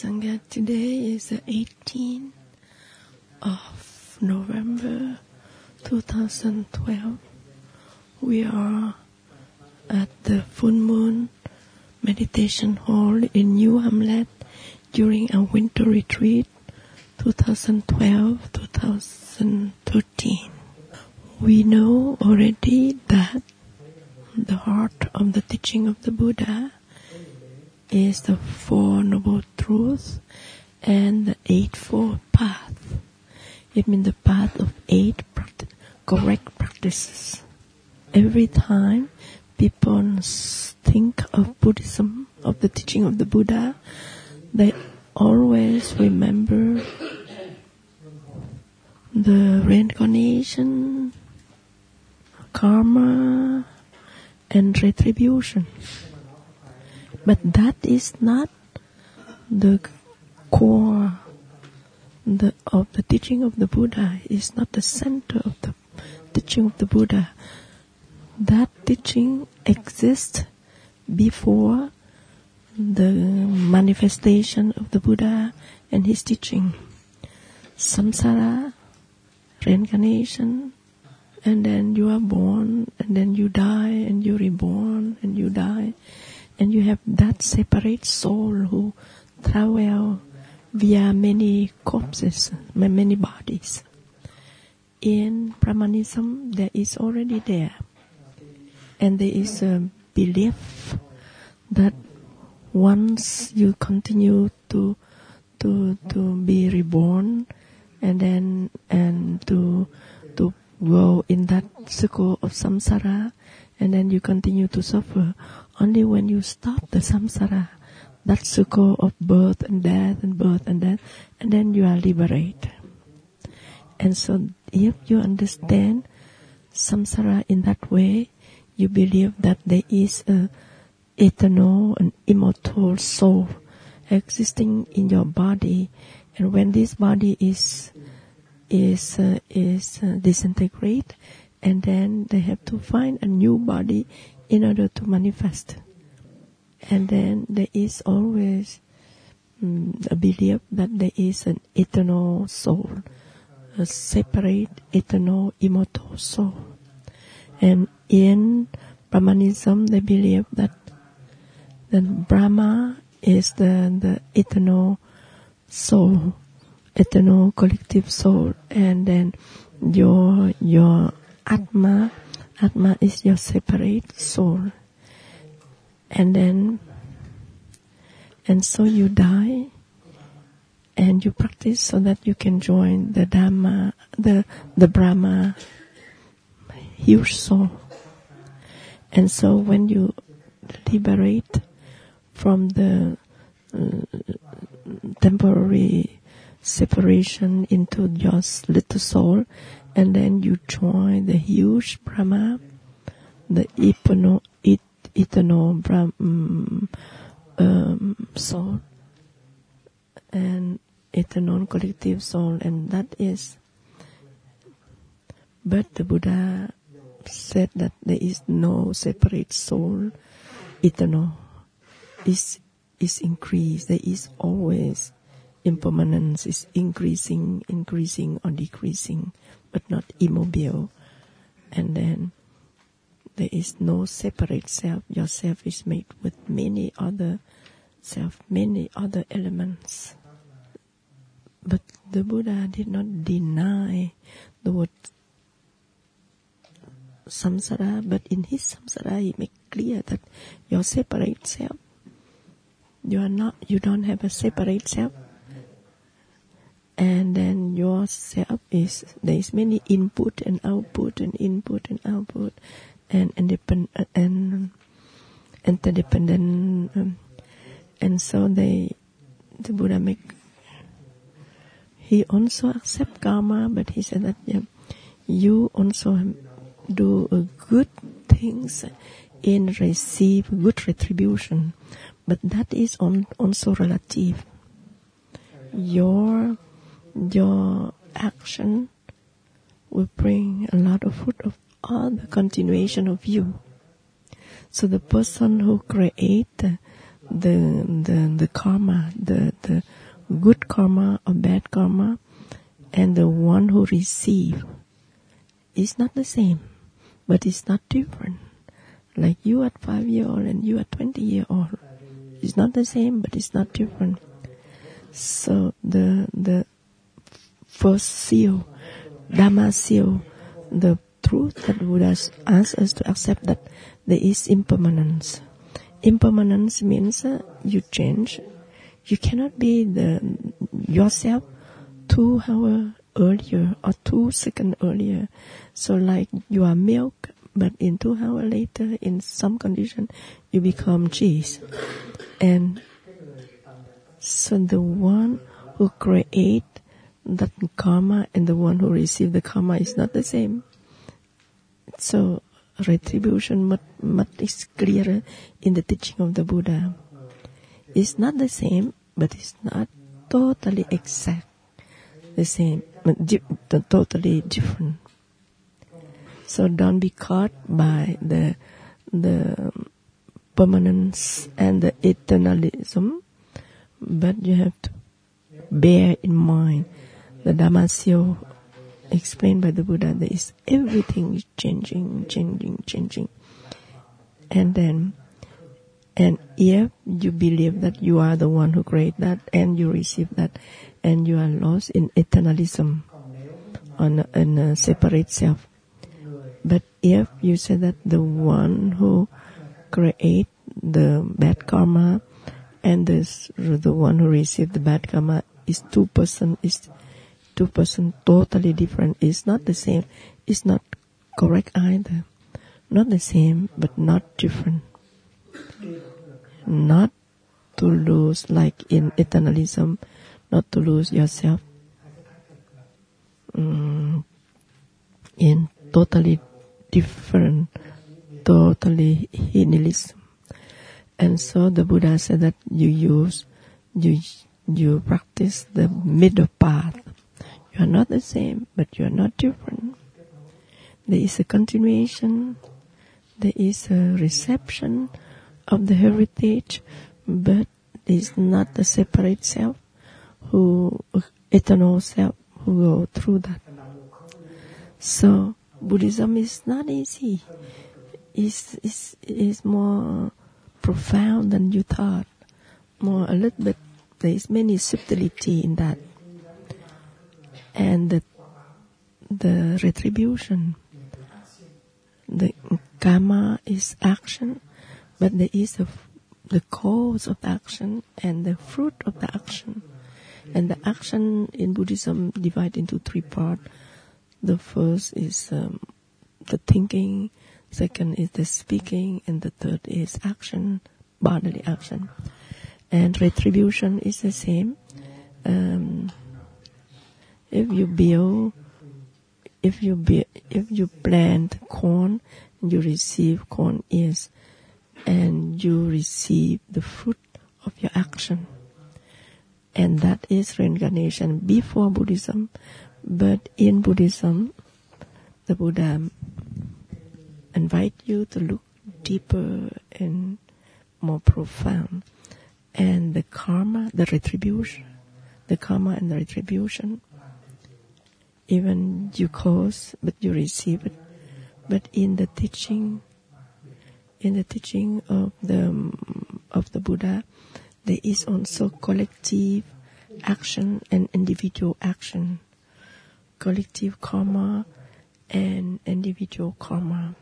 Sangha today is the 18th of November 2012. We are at the full moon meditation hall in New Hamlet during a winter retreat 2012-2013. We know already that the heart of the teaching of the Buddha is the Four Noble Truths and the Eightfold Path. It means the path of eight practi- correct practices. Every time people think of Buddhism, of the teaching of the Buddha, they always remember the reincarnation, karma, and retribution. But that is not the core the, of the teaching of the Buddha. Is not the center of the teaching of the Buddha. That teaching exists before the manifestation of the Buddha and his teaching. Samsara, reincarnation, and then you are born, and then you die, and you reborn, and you die, and you have that separate soul who travel via many corpses, many bodies. In Brahmanism, there is already there, and there is a belief that once you continue to to to be reborn, and then and to to go in that circle of samsara, and then you continue to suffer. Only when you stop the samsara, that circle of birth and death and birth and death, and then you are liberated. And so, if you understand samsara in that way, you believe that there is a eternal and immortal soul existing in your body, and when this body is is uh, is uh, disintegrate, and then they have to find a new body in order to manifest. And then there is always mm, a belief that there is an eternal soul, a separate, eternal, immortal soul. And in Brahmanism, they believe that the Brahma is the, the eternal soul, eternal collective soul, and then your your Atma, Atma is your separate soul, and then and so you die, and you practice so that you can join the Dhamma, the the Brahma, huge soul, and so when you liberate from the uh, temporary separation into your little soul, and then you join the huge Brahma, the eternal, et, eternal Brahm, um, um, soul, and eternal collective soul, and that is. But the Buddha said that there is no separate soul, eternal. Is is increased. There is always impermanence. Is increasing, increasing or decreasing, but not immobile. And then there is no separate self. Your self is made with many other self, many other elements. But the Buddha did not deny the word samsara, but in his samsara he made clear that your separate self, you are not, you don't have a separate self. And then your self is, there is many input and output and input and output and independent and interdependent. Um, and so they, the Buddha make, he also accept karma, but he said that yeah, you also do good things and receive good retribution, but that is on, also relative. Your your action will bring a lot of fruit of all the continuation of you. So the person who create the, the the the karma, the the good karma or bad karma, and the one who receive is not the same, but it's not different. Like you at five year old and you at twenty year old, it's not the same, but it's not different. So the the first seal, Dhamma seal, the truth that Buddha asks us to accept that there is impermanence. Impermanence means uh, you change. You cannot be the yourself two hour earlier or two seconds earlier. So like you are milk, but in two hour later, in some condition, you become cheese. And so the one who create that karma and the one who receive the karma is not the same. So retribution much, much is clearer in the teaching of the Buddha. It's not the same, but it's not totally exact the same, but totally different. So don't be caught by the the permanence and the eternalism, but you have to bear in mind the Dhamma seal explained by the Buddha. There is everything is changing, changing, changing, and then and if you believe that you are the one who create that and you receive that and you are lost in eternalism on in a separate self. But if you say that the one who create the bad karma and this, the one who receive the bad karma is two person is two person totally different. It's not the same. It's not correct either. Not the same, but not different. Not to lose like in eternalism, not to lose yourself mm, in totally different, totally nihilism. And so the Buddha said that you use, you, you practice the middle path. You are not the same, but you are not different. There is a continuation, there is a reception of the heritage, but it's not the separate self who, eternal self who go through that. So Buddhism is not easy. It's, it's, it's more profound than you thought. More a little bit, there is many subtlety in that. And the, the retribution, the karma is action, but there is a, the cause of action and the fruit of the action. And the action in Buddhism divided into three parts. The first is um, the thinking, second is the speaking, and the third is action, bodily action. And retribution is the same. Um, if you build, if you be, if you plant corn, you receive corn ears, and you receive the fruit of your action. And that is reincarnation before Buddhism. But in Buddhism, the Buddha invite you to look deeper and more profound. And the karma, the retribution, the karma and the retribution, even you cause, but you receive it. But in the teaching, in the teaching of the of the Buddha, there is also collective action and individual action, collective karma and individual karma,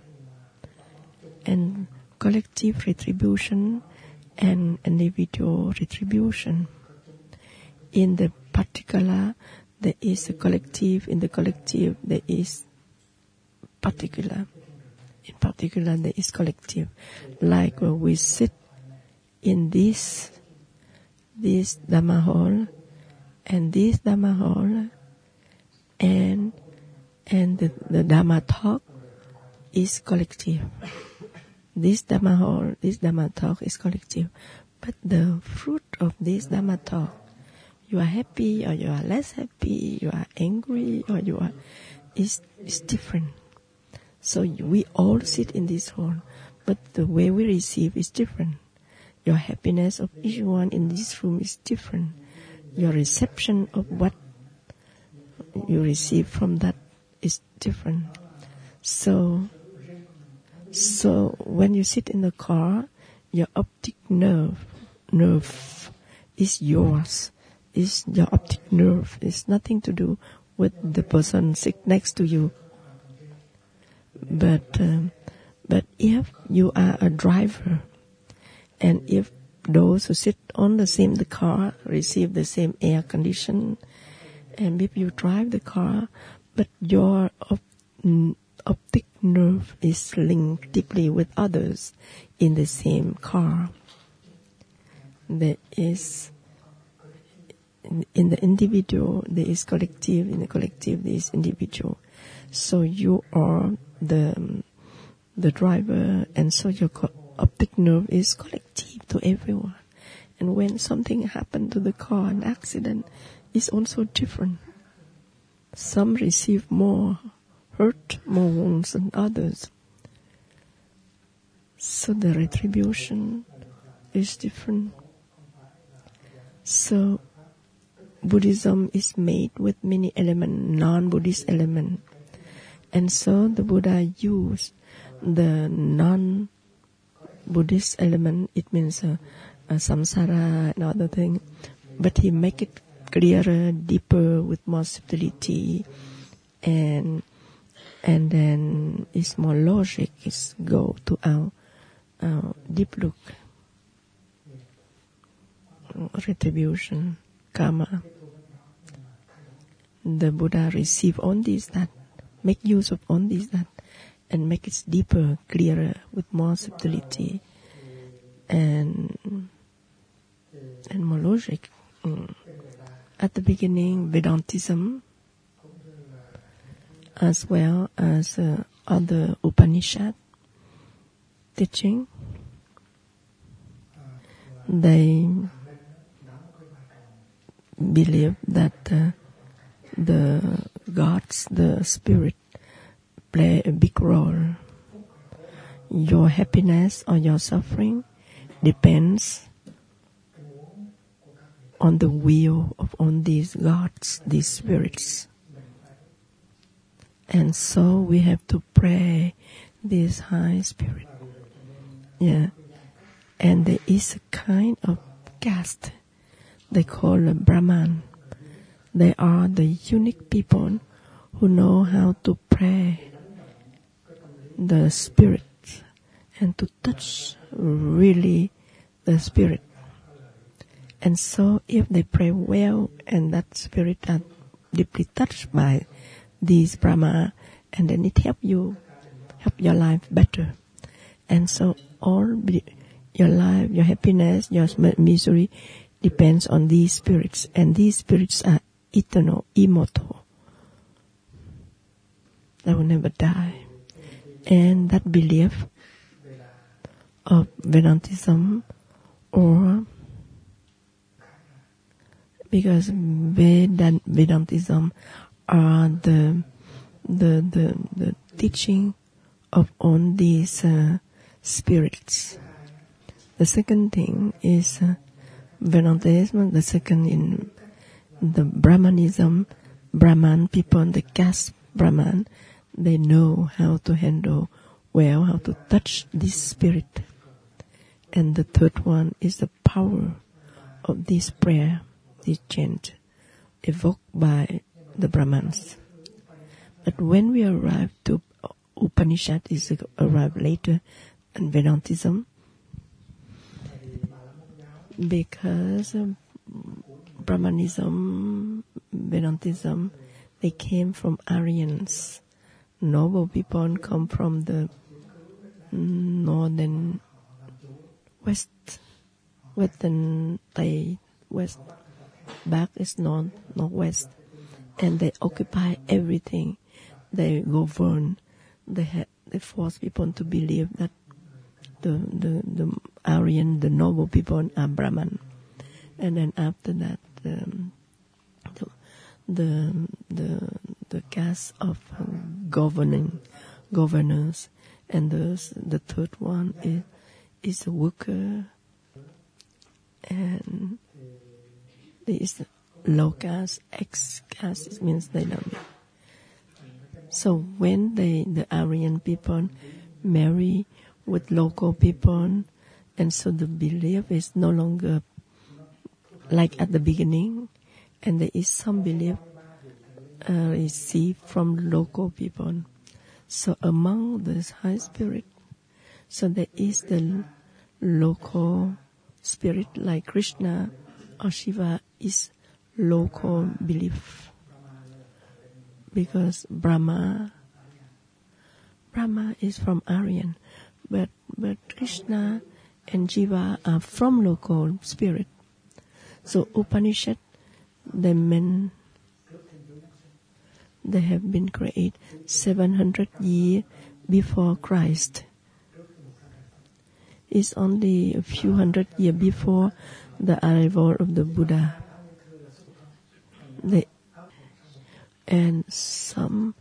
and collective retribution and individual retribution. In the particular, there is a collective. In the collective, there is particular. In particular, there is collective. Like when we sit in this this Dhamma hall and this Dhamma hall and and the, the Dhamma talk is collective. This Dhamma hall, this Dhamma talk is collective. But the fruit of this Dhamma talk, you are happy or you are less happy, you are angry or you are, is, is different. So we all sit in this hall, but the way we receive is different. Your happiness of each one in this room is different. Your reception of what you receive from that is different. So, so when you sit in the car, your optic nerve, nerve is yours. Is your optic nerve. It's nothing to do with the person sit next to you. But, um, but if you are a driver, and if those who sit on the same the car receive the same air condition, and if you drive the car, but your op- optic nerve is linked deeply with others in the same car. There is in the individual, there is collective. In the collective, there is individual. So you are the the driver, and so your optic nerve is collective to everyone. And when something happened to the car, an accident, is also different. Some receive more hurt, more wounds than others. So the retribution is different. So Buddhism is made with many elements, non-Buddhist element. And so the Buddha used the non-Buddhist element, it means uh, uh, samsara and other thing, but he make it clearer, deeper, with more subtlety, and and then it's more logic. It's go to our, our deep look, retribution, karma. The Buddha receive all these that, make use of all these that, and make it deeper, clearer, with more subtlety, and and more logic. Mm. At the beginning, Vedantism as well as uh, other Upanishad teaching. They believe that uh, the gods, the spirit, play a big role. Your happiness or your suffering depends on the will of on these gods, these spirits. And so we have to pray this high spirit. Yeah. And there is a kind of caste they call a Brahman. They are the unique people who know how to pray the spirit and to touch really the spirit. And so if they pray well and that spirit are deeply touched by these Brahma, and then it help you, help your life better. And so all your life, your happiness, your misery depends on these spirits, and these spirits are eternal, immortal. They will never die. And that belief of Vedantism or because Vedantism are the the the, the teaching of all these uh, spirits. The second thing is uh, Vedantism. The second in the Brahmanism, Brahman people, the caste Brahman, they know how to handle well, how to touch this spirit. And the third one is the power of this prayer, this chant, evoked by the Brahmans. But when we arrive to Upanishad is arrive later and Vedantism because um, Brahmanism, Vedantism, they came from Aryans. Noble people come from the northern west, western, west, back is north, northwest and they occupy everything. They govern. They they force people to believe that the the the Aryan, the noble people are Brahman, and then after that, the the the the caste of um, governing governors, and the the third one is is a worker and this lokas ex caste means they don't. So when they the Aryan people marry with local people, and so the belief is no longer like at the beginning, and there is some belief uh, received from local people. So among the high spirit, so there is the local spirit like Krishna or Shiva is local belief because Brahma Brahma is from Aryan, but but Krishna and Shiva are from local spirit. So Upanishad, the men, they have been created 700 years before Christ. It's only a few hundred years before the arrival of the Buddha. They, and some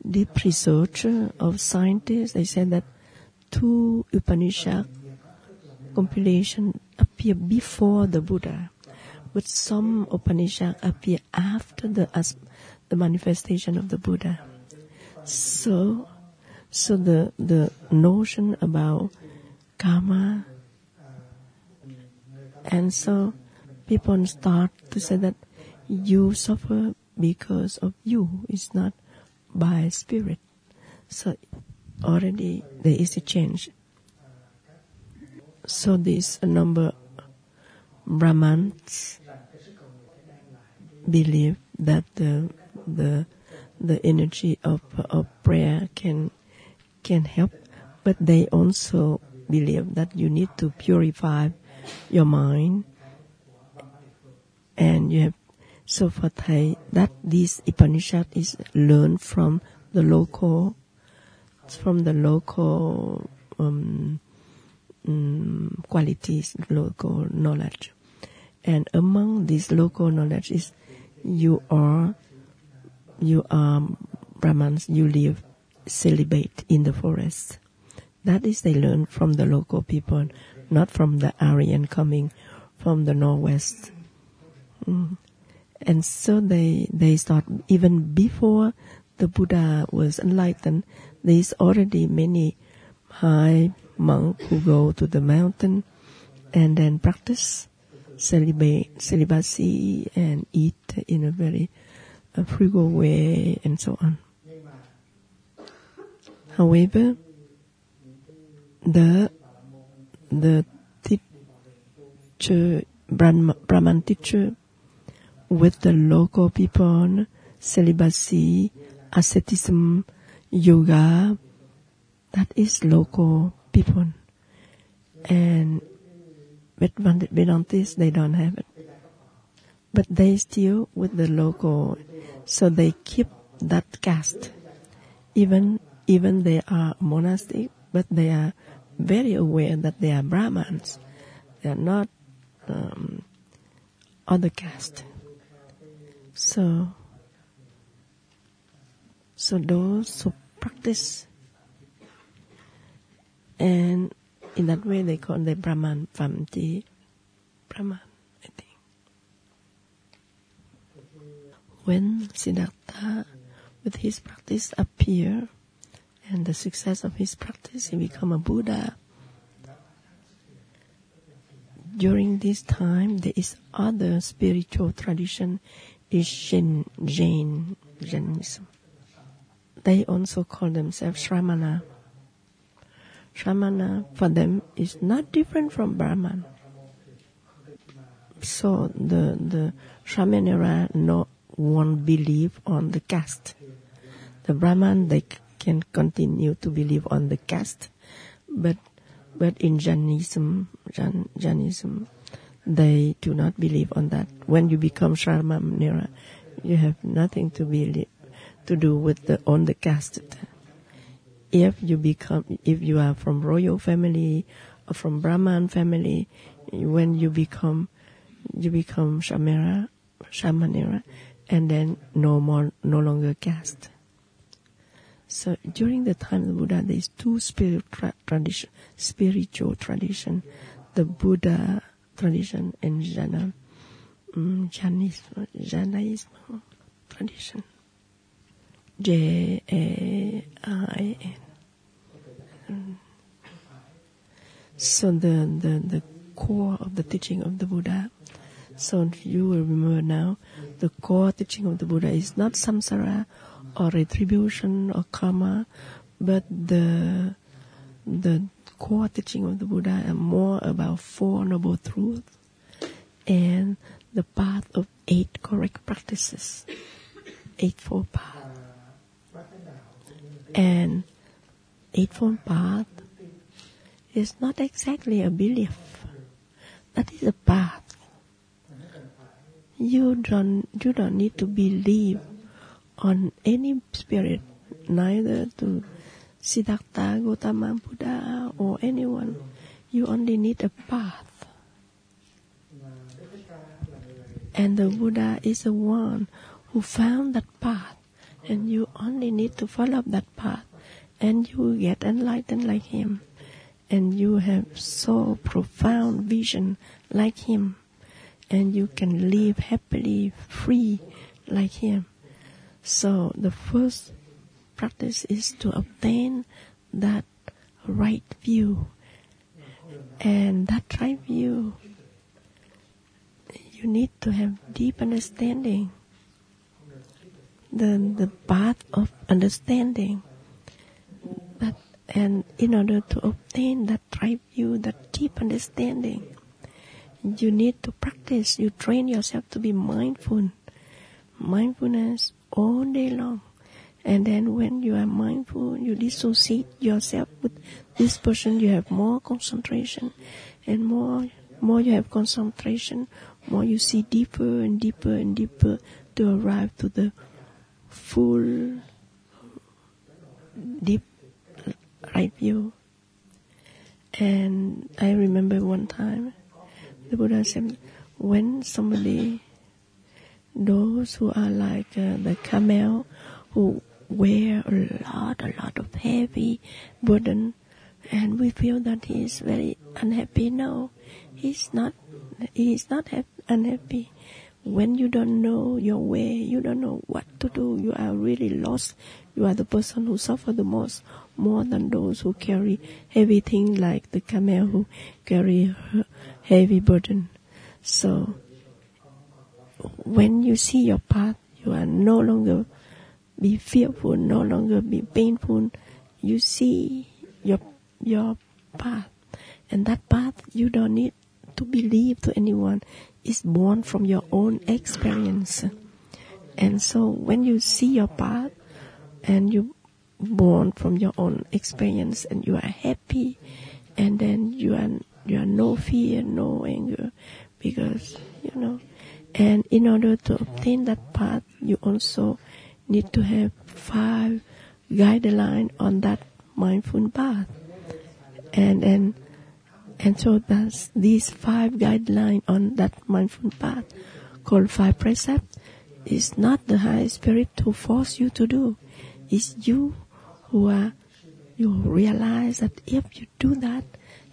deep research of scientists, they said that two Upanishad compilation appear before the Buddha, but some Upanishad appear after the the manifestation of the Buddha. So, so the the notion about karma, and so people start to say that you suffer because of you. It's not by spirit. So already there is a change. So this number Brahmans believe that the the the energy of of prayer can can help, but they also believe that you need to purify your mind, and you have so for Thai, that this Upanishad is learned from the local, from the local um, um, qualities, local knowledge. And among this local knowledge is you are, you are Brahmins, you live celibate in the forest. That is they learn from the local people, not from the Aryan coming from the northwest. Mm and so they they start even before the Buddha was enlightened. There's already many high monks who go to the mountain and then practice celibate, celibacy and eat in a very uh, frugal way and so on. However, the the teacher Brahman teacher with the local people, celibacy, asceticism, yoga, that is local people. And Vedantis, they don't have it. But they still with the local, so they keep that caste. Even, even they are monastic, but they are very aware that they are Brahmins. They are not um, other caste. So, so those who practice, and in that way they call the Brahman Famti, Brahman, I think. When Siddhartha, with his practice, appear, and the success of his practice, he become a Buddha. During this time, there is other spiritual tradition is Jain, Jain, Jainism. They also call themselves Shramana. Shramana for them is not different from Brahman. So the the Shramanera no one believe on the caste. The Brahman they can continue to believe on the caste, but but in Jainism, Jain, Jainism, they do not believe on that. When you become Shramanera, you have nothing to believe, to do with the on the caste. If you become, if you are from royal family or from Brahman family, when you become, you become Shamera, Shamanera, and then no more, no longer caste. So during the time of the Buddha, there is two spiritual tradition, spiritual tradition. The Buddha tradition and Jana, um, Jainism, Jainism tradition. J A I N. So the, the the core of the teaching of the Buddha. So you will remember now, the core teaching of the Buddha is not samsara or retribution or karma, but the the core teaching of the Buddha are more about four noble truths and the path of eight correct practices, eightfold path. And eightfold path is not exactly a belief. That is a path. You don't you don't need to believe on any spirit, neither to Siddhartha, Gautama Buddha, or anyone. You only need a path. And the Buddha is the one who found that path. And you only need to follow that path. And you get enlightened like him. And you have so profound vision like him. And you can live happily, free like him. So the first practice is to obtain that right view. And that right view, you need to have deep understanding. The, the path of understanding. That, and in order to obtain that right view, that deep understanding, you need to practice. You train yourself to be mindful. Mindfulness all day long. And then when you are mindful, you dissociate yourself with this person, you have more concentration. And more, more you have concentration, more you see deeper and deeper and deeper to arrive to the full, deep, right view. And I remember one time, the Buddha said, when somebody, those who are like uh, the camel, who wear a lot, a lot of heavy burden, and we feel that he is very unhappy. No, he's not. He is not unhappy. When you don't know your way, you don't know what to do. You are really lost. You are the person who suffer the most, more than those who carry heavy things like the camel who carry heavy burden. So, when you see your path, you are no longer be fearful, no longer be painful. You see your your path, and that path you don't need to believe to anyone. It's born from your own experience. And so when you see your path, and you born from your own experience, and you are happy, and then you are you are no fear, no anger, because you know. And in order to obtain that path, you also need to have five guidelines on that mindful path. And and and so that's these five guidelines on that mindful path called five precepts is not the high spirit to force you to do. It's you who are you realize that if you do that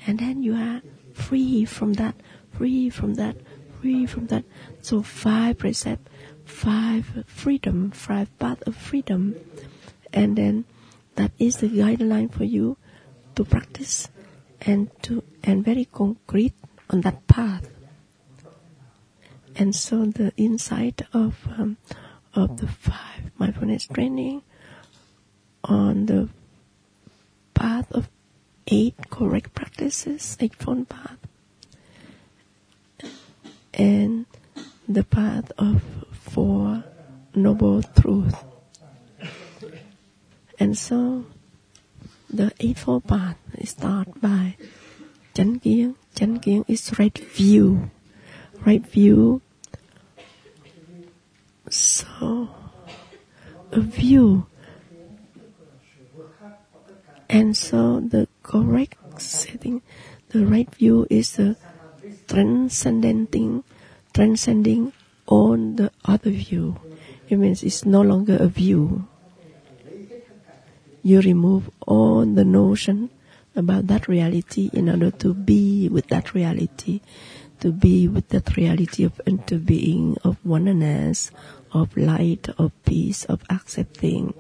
and then you are free from that, free from that, free from that. So five precepts five freedom, five path of freedom, and then that is the guideline for you to practice and to and very concrete on that path. And so the insight of um, of the five mindfulness training on the path of eight correct practices, eightfold path, and the path of four noble truths. And so the Eightfold Path start by chánh kiến. Chánh kiến is right view. Right view. So, a view. And so the correct setting, the right view is the transcending, transcending on the other view. It means it's no longer a view. You remove all the notion about that reality in order to be with that reality. to be with that reality of interbeing, of oneness, of light, of peace, of accepting,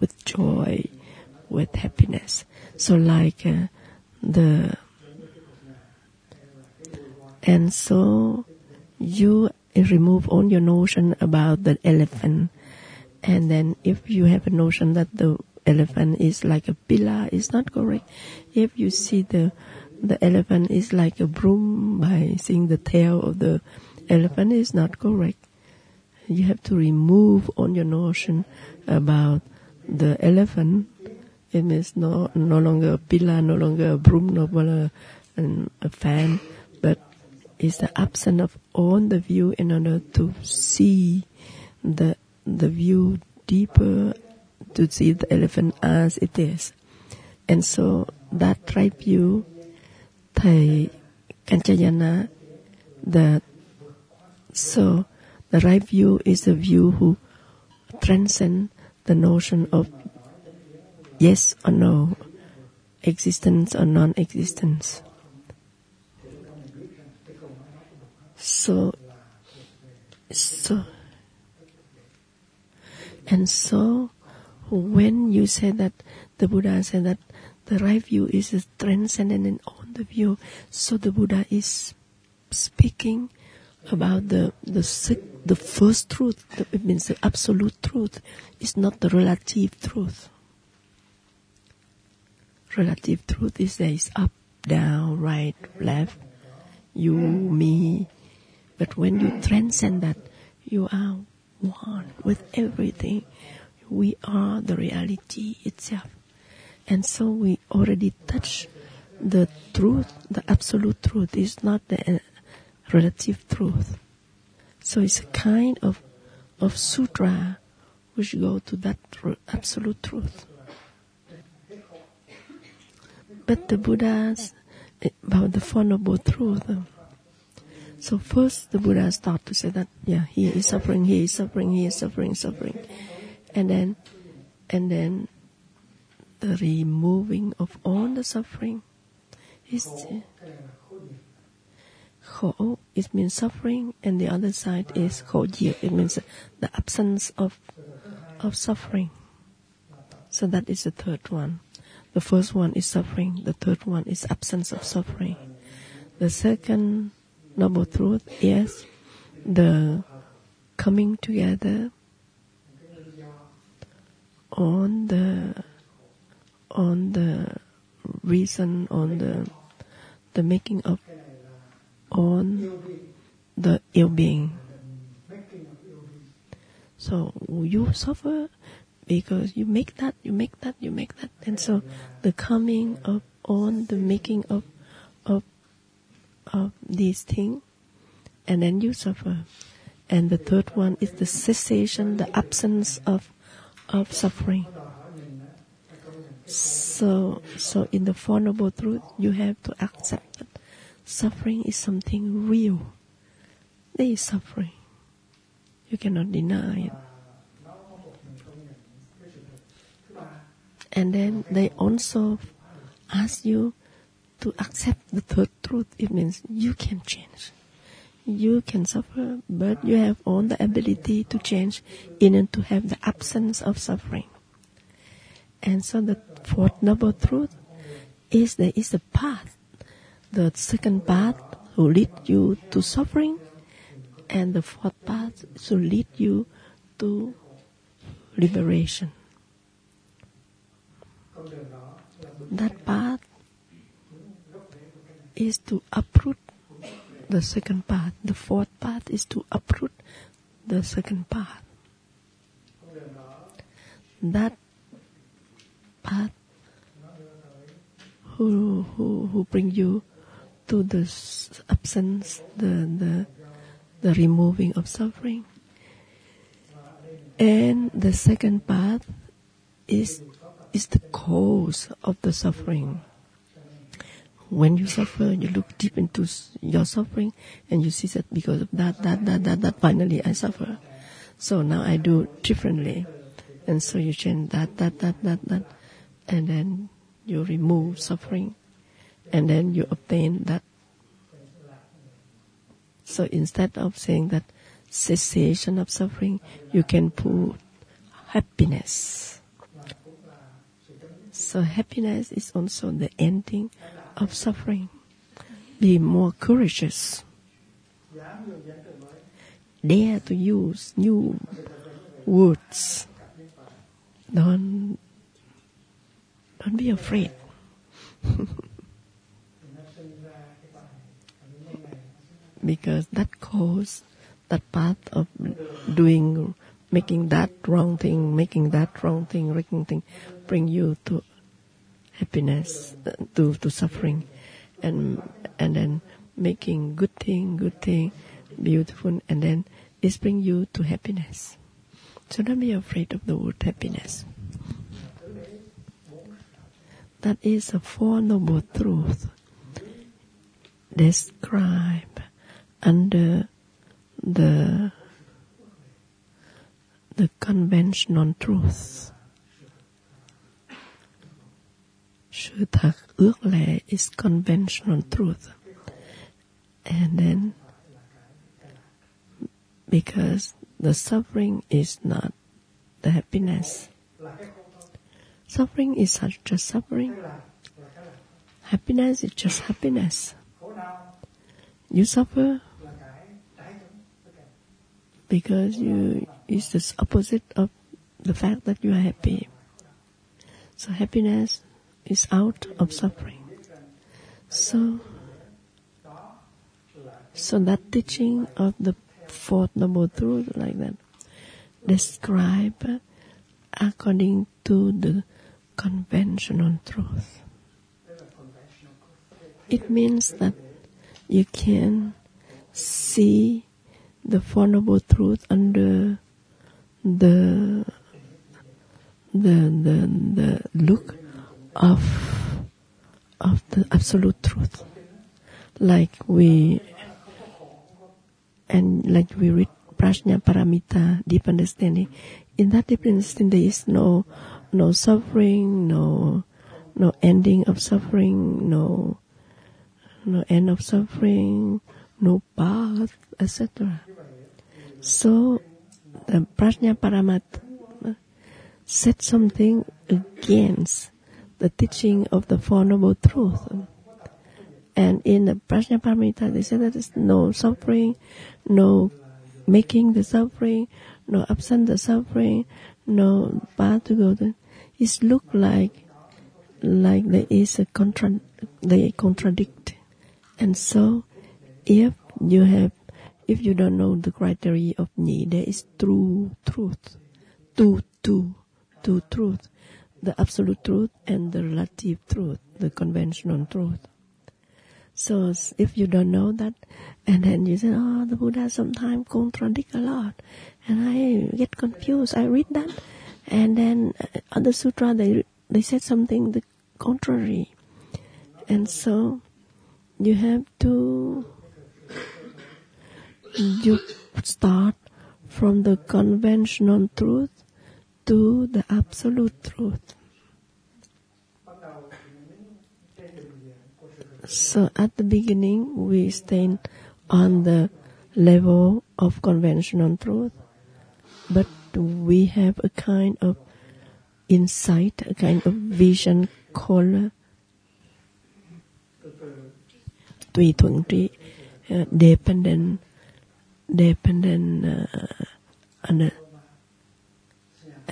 with joy, with happiness. So like uh, the and so you remove all your notion about the elephant and then if you have a notion that the elephant is like a pillar it's not correct. If you see the the elephant is like a broom by seeing the tail of the elephant is not correct. You have to remove on your notion about the elephant. It means no no longer a pillar no longer a broom no longer a, a fan but is the absence of all the view in order to see the the view deeper to see the elephant as it is. And so that right view, Thầy Kanchayana, the so the right view is the view who transcend the notion of yes or no, existence or non-existence. So, so, and so, when you say that, the Buddha said that the right view is the transcendent and all the view, so the Buddha is speaking about the the the first truth. It means the absolute truth. It's not the relative truth. Relative truth is there is up, down, right, left, you, me, but when you transcend that, you are one with everything. We are the reality itself. And so we already touch the truth, the absolute truth is not the uh, relative truth. So it's a kind of, of sutra which go to that absolute truth. But the Buddha's about the Four Noble Truth, so first the Buddha start to say that, yeah, he is suffering, he is suffering, he is suffering, suffering. And then, and then the removing of all the suffering is khổ, eh, it means suffering, and the other side is khổ diệt, it means the absence of, of suffering. So that is the third one. The first one is suffering, the third one is absence of suffering. The second noble truth is the coming together on the on the reason on the the making of on the ill being so you suffer because you make that you make that you make that and so the coming of on the making of of of these things, and then you suffer. And the third one is the cessation, the absence of of suffering. So, so in the Four Noble Truth, you have to accept that suffering is something real. There is suffering. You cannot deny it. And then they also ask you to accept the third truth, it means you can change. You can suffer, but you have all the ability to change in and to have the absence of suffering. And so the fourth noble truth is there is a path. The second path will lead you to suffering, and the fourth path will lead you to liberation. That path is to uproot the second path. The fourth path is to uproot the second path. That path who who who bring you to the absence, the the the removing of suffering. And the second path is is the cause of the suffering when you suffer, you look deep into your suffering and you see that because of that, that, that, that, that, finally I suffer. So now I do differently. And so you change that, that, that, that, that, and then you remove suffering, and then you obtain that So instead of saying that cessation of suffering, you can put happiness. So happiness is also the ending of suffering. Be more courageous. Dare to use new words. Don't don't be afraid. because that cause, that path of doing, making that wrong thing, making that wrong thing, wrong thing, bring you to happiness, to to suffering, and and then making good thing, good thing, beautiful, and then it bring you to happiness. So don't be afraid of the word happiness. That is a Four Noble Truth described under the the conventional truth. Sự thật ước is conventional truth. And then because the suffering is not the happiness. Suffering is just suffering. Happiness is just happiness. You suffer because you is the opposite of the fact that you are happy. So happiness is out of suffering. So, so that teaching of the fourth noble truth like that describe according to the conventional truth. It means that you can see the Four Noble Truth under the the the the look of of the absolute truth, like we and like we read Prajna Paramita, deep understanding. In that deep understanding, there is no no suffering, no no ending of suffering, no no end of suffering, no path, etc. So the Prajna Paramita said something against the teaching of the Four Noble Truths. And in the Prajna Paramita, they said that there's no suffering, no making the suffering, no absent the suffering, no path to go to. It look like like there is a contra they contradict. And so if you have if you don't know the criteria of Nyi, there is true truth. Two, two, two truth. The absolute truth and the relative truth, the conventional truth. So if you don't know that, and then you say, oh, the Buddha sometimes contradict a lot, and I get confused. I read that, and then uh, other sutra they they said something the contrary, and so you have to you start from the conventional truth to the absolute truth. So at the beginning, we stand on the level of conventional truth, but we have a kind of insight, a kind of vision called tùy thuận trí, uh, dependent dependent uh,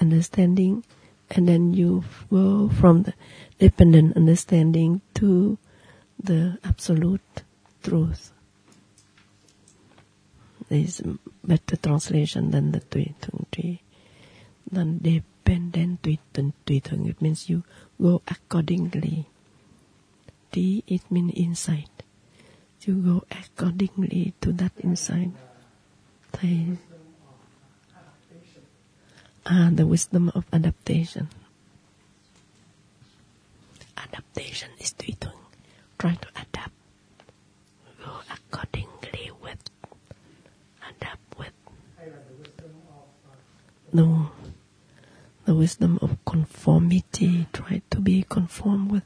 understanding, and then you go from the dependent understanding to the absolute truth. There is better translation than the tùy thuận trí. Then dependent Tui Tui Thung, it means you go accordingly. T, it means insight. You go accordingly to that insight ah the wisdom of adaptation. Adaptation is tùy thuận try to adapt. Go accordingly with. Adapt with. No. The wisdom of conformity. Try to be conform with.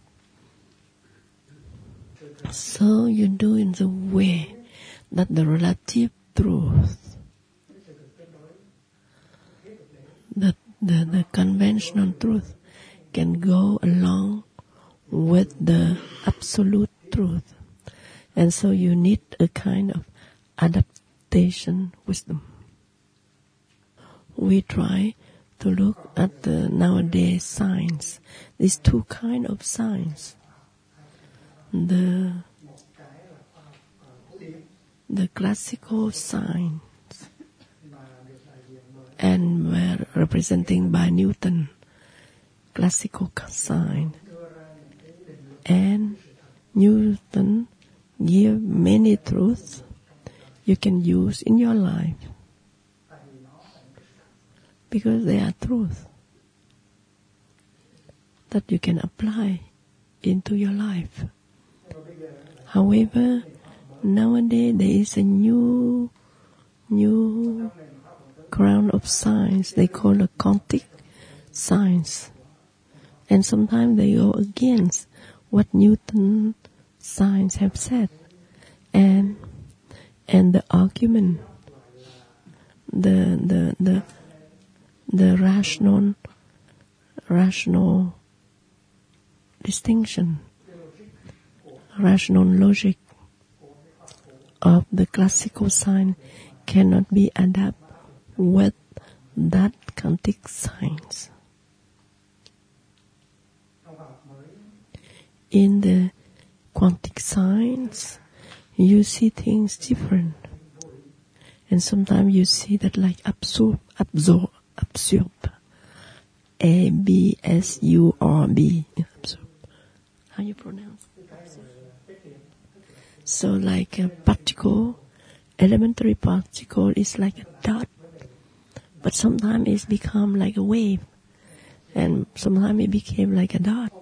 So you do in the way that the relative truth, that the, the conventional truth can go along with the absolute truth. And so you need a kind of adaptation wisdom. We try to look at the nowadays science. These two kind of signs. The the classical science and were representing by Newton classical sign. and Newton give many truths you can use in your life because they are truth that you can apply into your life. However, nowadays there is a new, new ground of science they call a quantic science. And sometimes they go against what Newton science have said. And, and the argument, the, the, the, the rational, rational distinction, rational logic of the classical science cannot be adapted with that quantic science. In the quantic science, you see things different. And sometimes you see that like absorb, absorb, absorb. A B S U R B. Absorb. How you pronounce? So like a particle, elementary particle is like a dot, but sometimes it's become like a wave, and sometimes it became like a dot.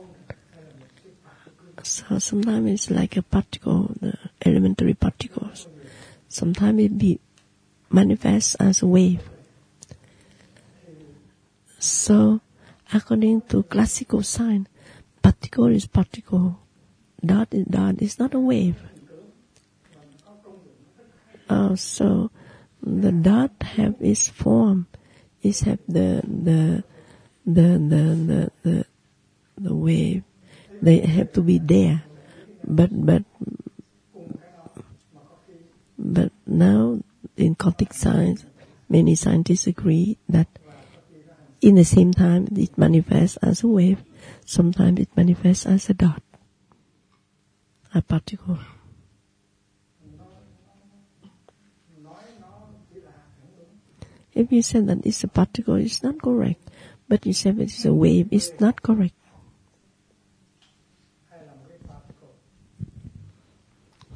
So sometimes it's like a particle, the elementary particles. Sometimes it be manifests as a wave. So, according to classical science, particle is particle, dot is dot. It's not a wave. Uh, so, the dot have its form, it have the the the the the the, the wave. They have to be there, but but but now in quantic science, many scientists agree that in the same time it manifests as a wave, sometimes it manifests as a dot, a particle. If you say that it's a particle, it's not correct. But you say it is a wave, it's not correct.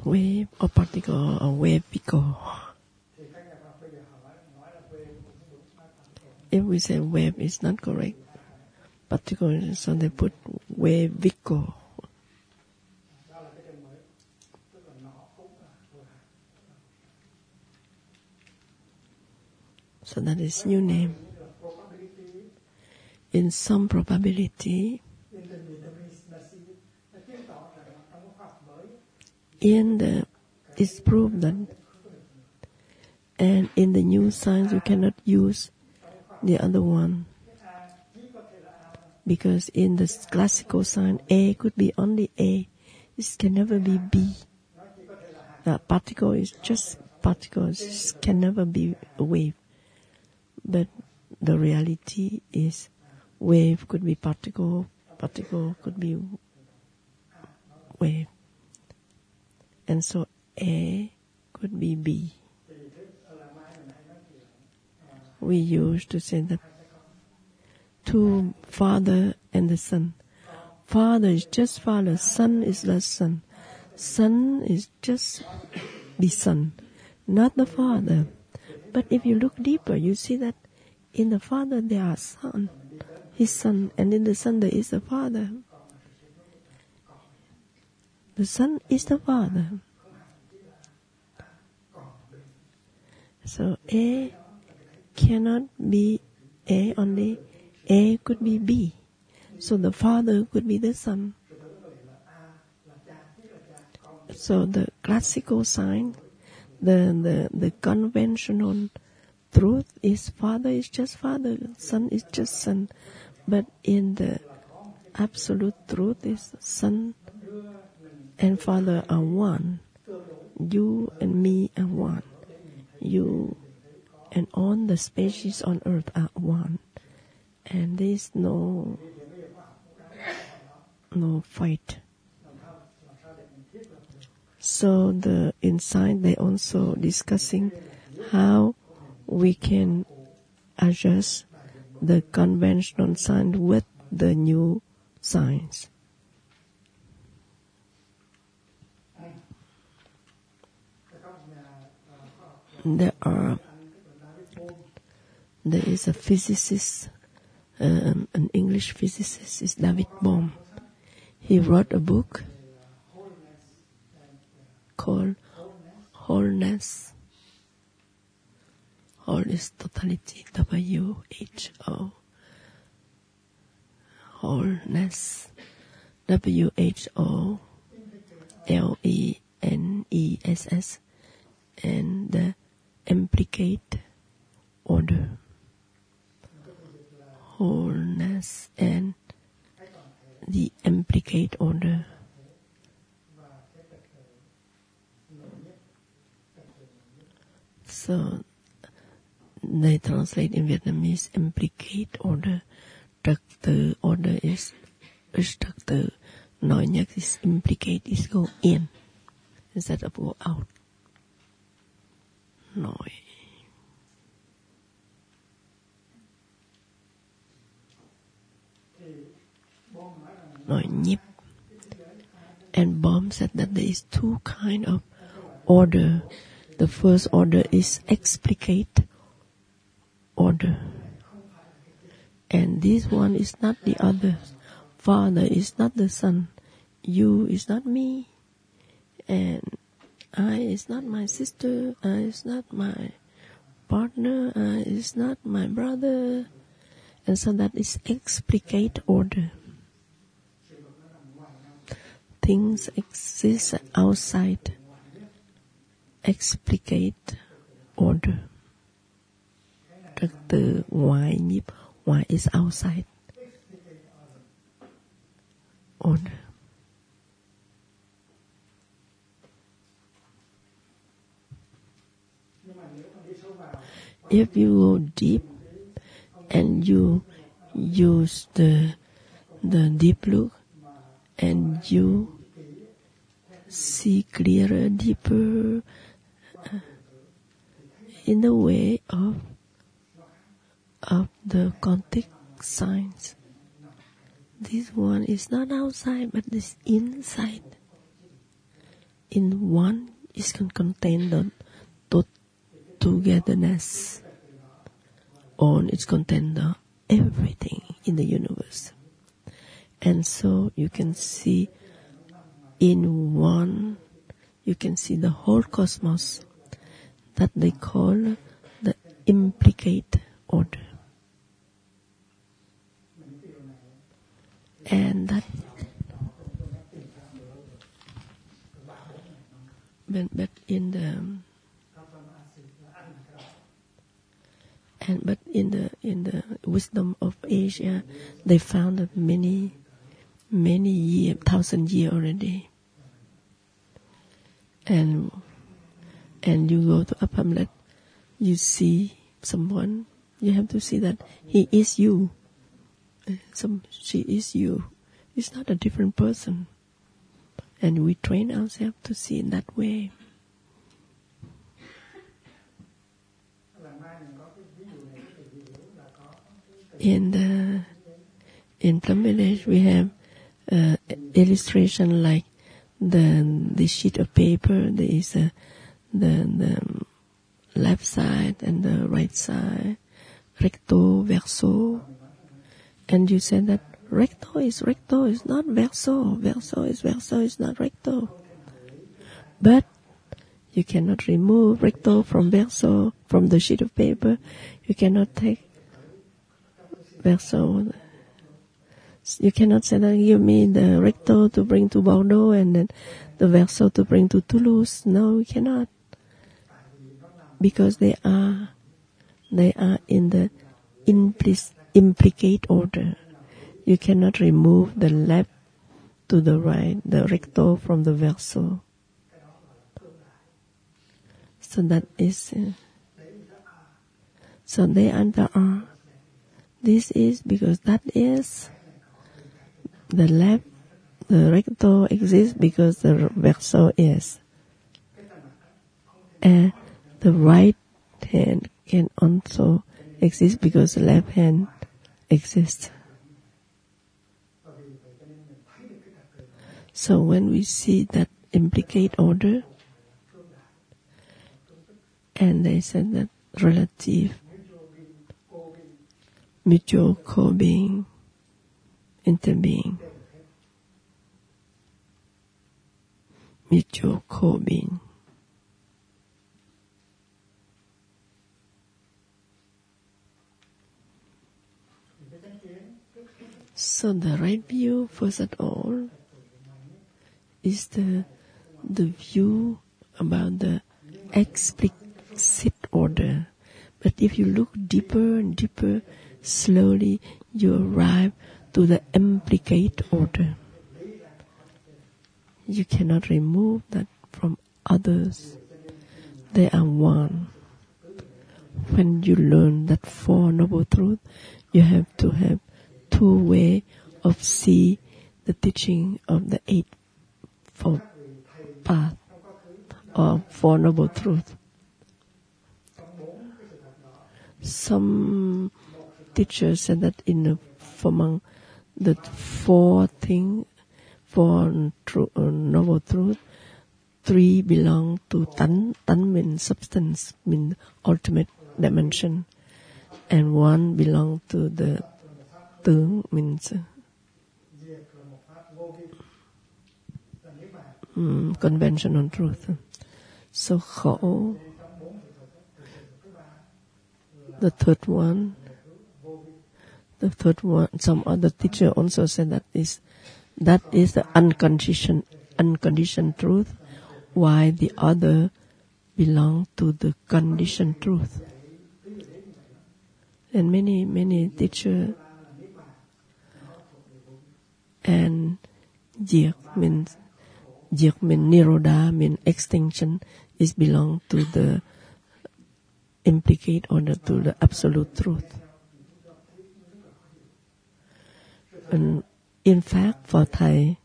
Wave or particle or wave particle. If we say wave, it's not correct. Particle, so they put wavicle. So that is new name. In some probability, in the it's proved that and in the new science you cannot use the other one. Because in the classical science A could be only A. This can never be B. The particle is just particles it can never be a wave but the reality is wave could be particle particle could be wave and so A could be B. We used to say that two father and the son. Father is just father, son is the son. Son is just the son, not the father. But if you look deeper, you see that in the father there are son, his son, and in the son there is the father. The Son is the Father. So A cannot be A only. A could be B. So the Father could be the Son. So the classical sign, the, the, the conventional truth is father is just father, son is just son. But in the absolute truth is son and father are one. You and me are one. You and all the species on earth are one. And there is no no fight. So the inside they also discussing how we can adjust the conventional sign with the new signs. There are there is a physicist, um, an English physicist, is David Bohm. He wrote a book called Wholeness. Whole is totality, W H O. Wholeness, W H O L E N E S S, and the implicate order. Wholeness and the implicate order. So they translate in Vietnamese implicate order. Tự order is is trật tự. Nói is implicate is go in instead of go out. Nói nói nhịp. And Bohm said that there is two kind of order. The first order is explicate order. And this one is not the other. Father is not the son. You is not me. And I is not my sister. I is not my partner. I is not my brother. And so that is explicate order. Things exist outside explicate order. Trật tự ngoài nhịp, ngoài is outside. Order. If you go deep and you use the the deep look and you see clearer, deeper in the way of of the contact signs. This one is not outside, but this inside. In one is can contain the togetherness. On it's contain the everything in the universe. And so you can see in one, you can see the whole cosmos that they call the implicate order. And that, but, but in the, and but in the in the wisdom of Asia, they found that many many year, thousand year already. And and you go to a Hamlet, you see someone, you have to see that he is you. Some she is you. It's not a different person. And we train ourselves to see in that way. In the in Plum Village we have uh, illustration like the the sheet of paper. There is a, the the um, left side and the right side, recto, verso, and you said that recto is recto is not verso, verso is verso is not recto. But you cannot remove recto from verso from the sheet of paper. You cannot take verso you cannot say that give me the recto to bring to Bordeaux and then the verso to bring to Toulouse. No, we cannot. Because they are they are in the impli- implicate order. You cannot remove the left to the right, the recto from the verso. So that is. Uh, so they are the R. This is because that is the left, the recto exists because the verso is. And the right hand can also exist because the left hand exists. So when we see that implicate order, and they said that relative mutual co-being, interbeing, mutual co-being. So the right view, first of all, is the the view about the explicit order. But if you look deeper and deeper, slowly you arrive to the implicate order. You cannot remove that from others. They are one. When you learn that Four Noble Truth, you have to have two way of see the teaching of the Eight Fold Path or Four Noble Truth. Some teacher said that in the, the four thing, four true, uh, noble truth, three belong to tánh. Tánh means substance, means ultimate dimension, and one belong to the tướng means um, conventional truth. So khổ, the third one the third one, some other teacher also said that is that is the unconditioned unconditioned truth, while the other belong to the conditioned truth. And many many teacher and diệt means diệt means nirodha means extinction is belong to the implicate order to the absolute truth. And in fact, for Thầy,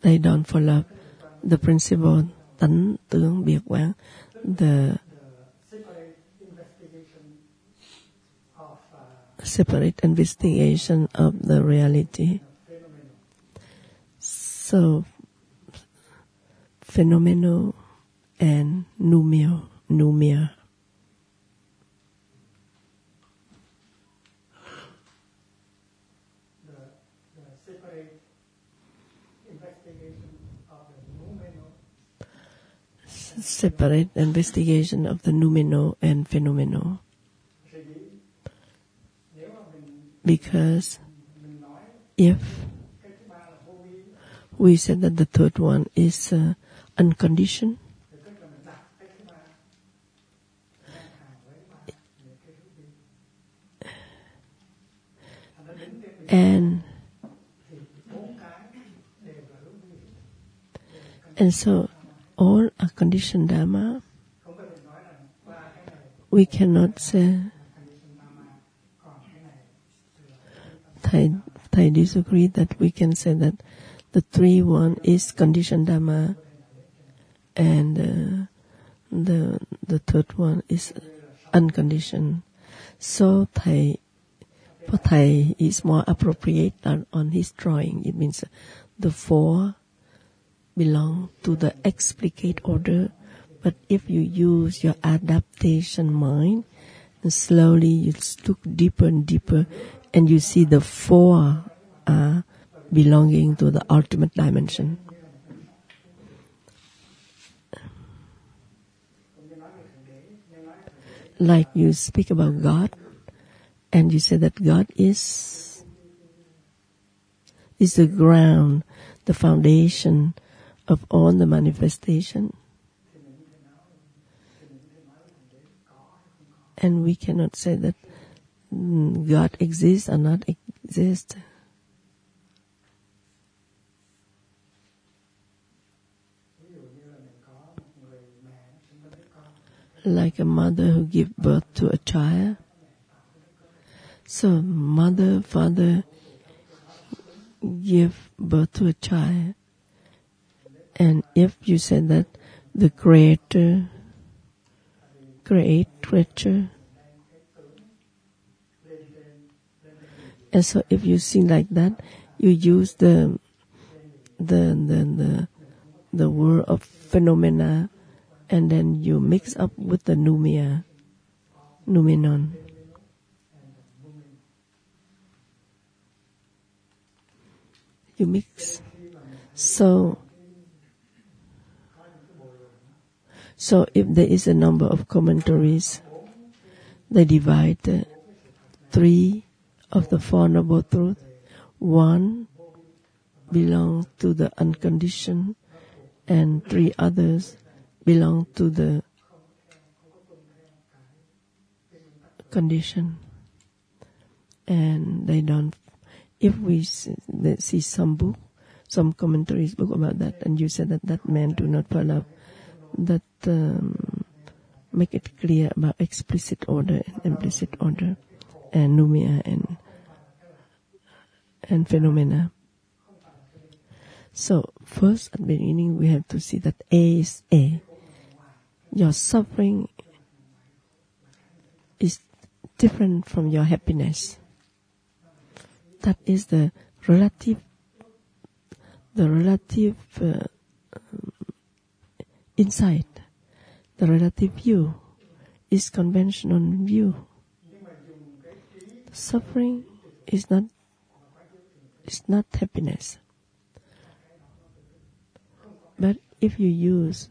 they don't follow the principle tánh tướng biệt quán, the separate investigation of the reality. So, phenomenal and numio, numia. separate investigation of the noumeno and phenomenal. Because if we said that the third one is uh, unconditioned, and and so all are conditioned dharma. We cannot say Thầy disagree that we can say that the three one is conditioned dharma and uh, the the third one is unconditioned. So Thầy for Thầy is more appropriate on, on his drawing. It means the four belong to the explicate order, but if you use your adaptation mind, and slowly you look deeper and deeper, and you see the four are belonging to the ultimate dimension. Like you speak about God, and you say that God is is the ground the foundation of all the manifestation. And we cannot say that Hmm, God exists or not exist. Like a mother who gives birth to a child. So mother, father give birth to a child. And if you said that the creator create creature and so if you see like that you use the the the the, the word of phenomena and then you mix up with the numia noumenon you mix. So so if there is a number of commentaries they divide three of the four noble truths one belongs to the unconditioned and three others belong to the condition and they don't if we see some book some commentaries book about that and you said that that man do not follow that um, make it clear about explicit order and implicit order and numia and and phenomena. So first at the beginning we have to see that A is A. Your suffering is different from your happiness. That is the relative the relative uh, insight. The relative view is conventional view suffering is not is not happiness. But if you use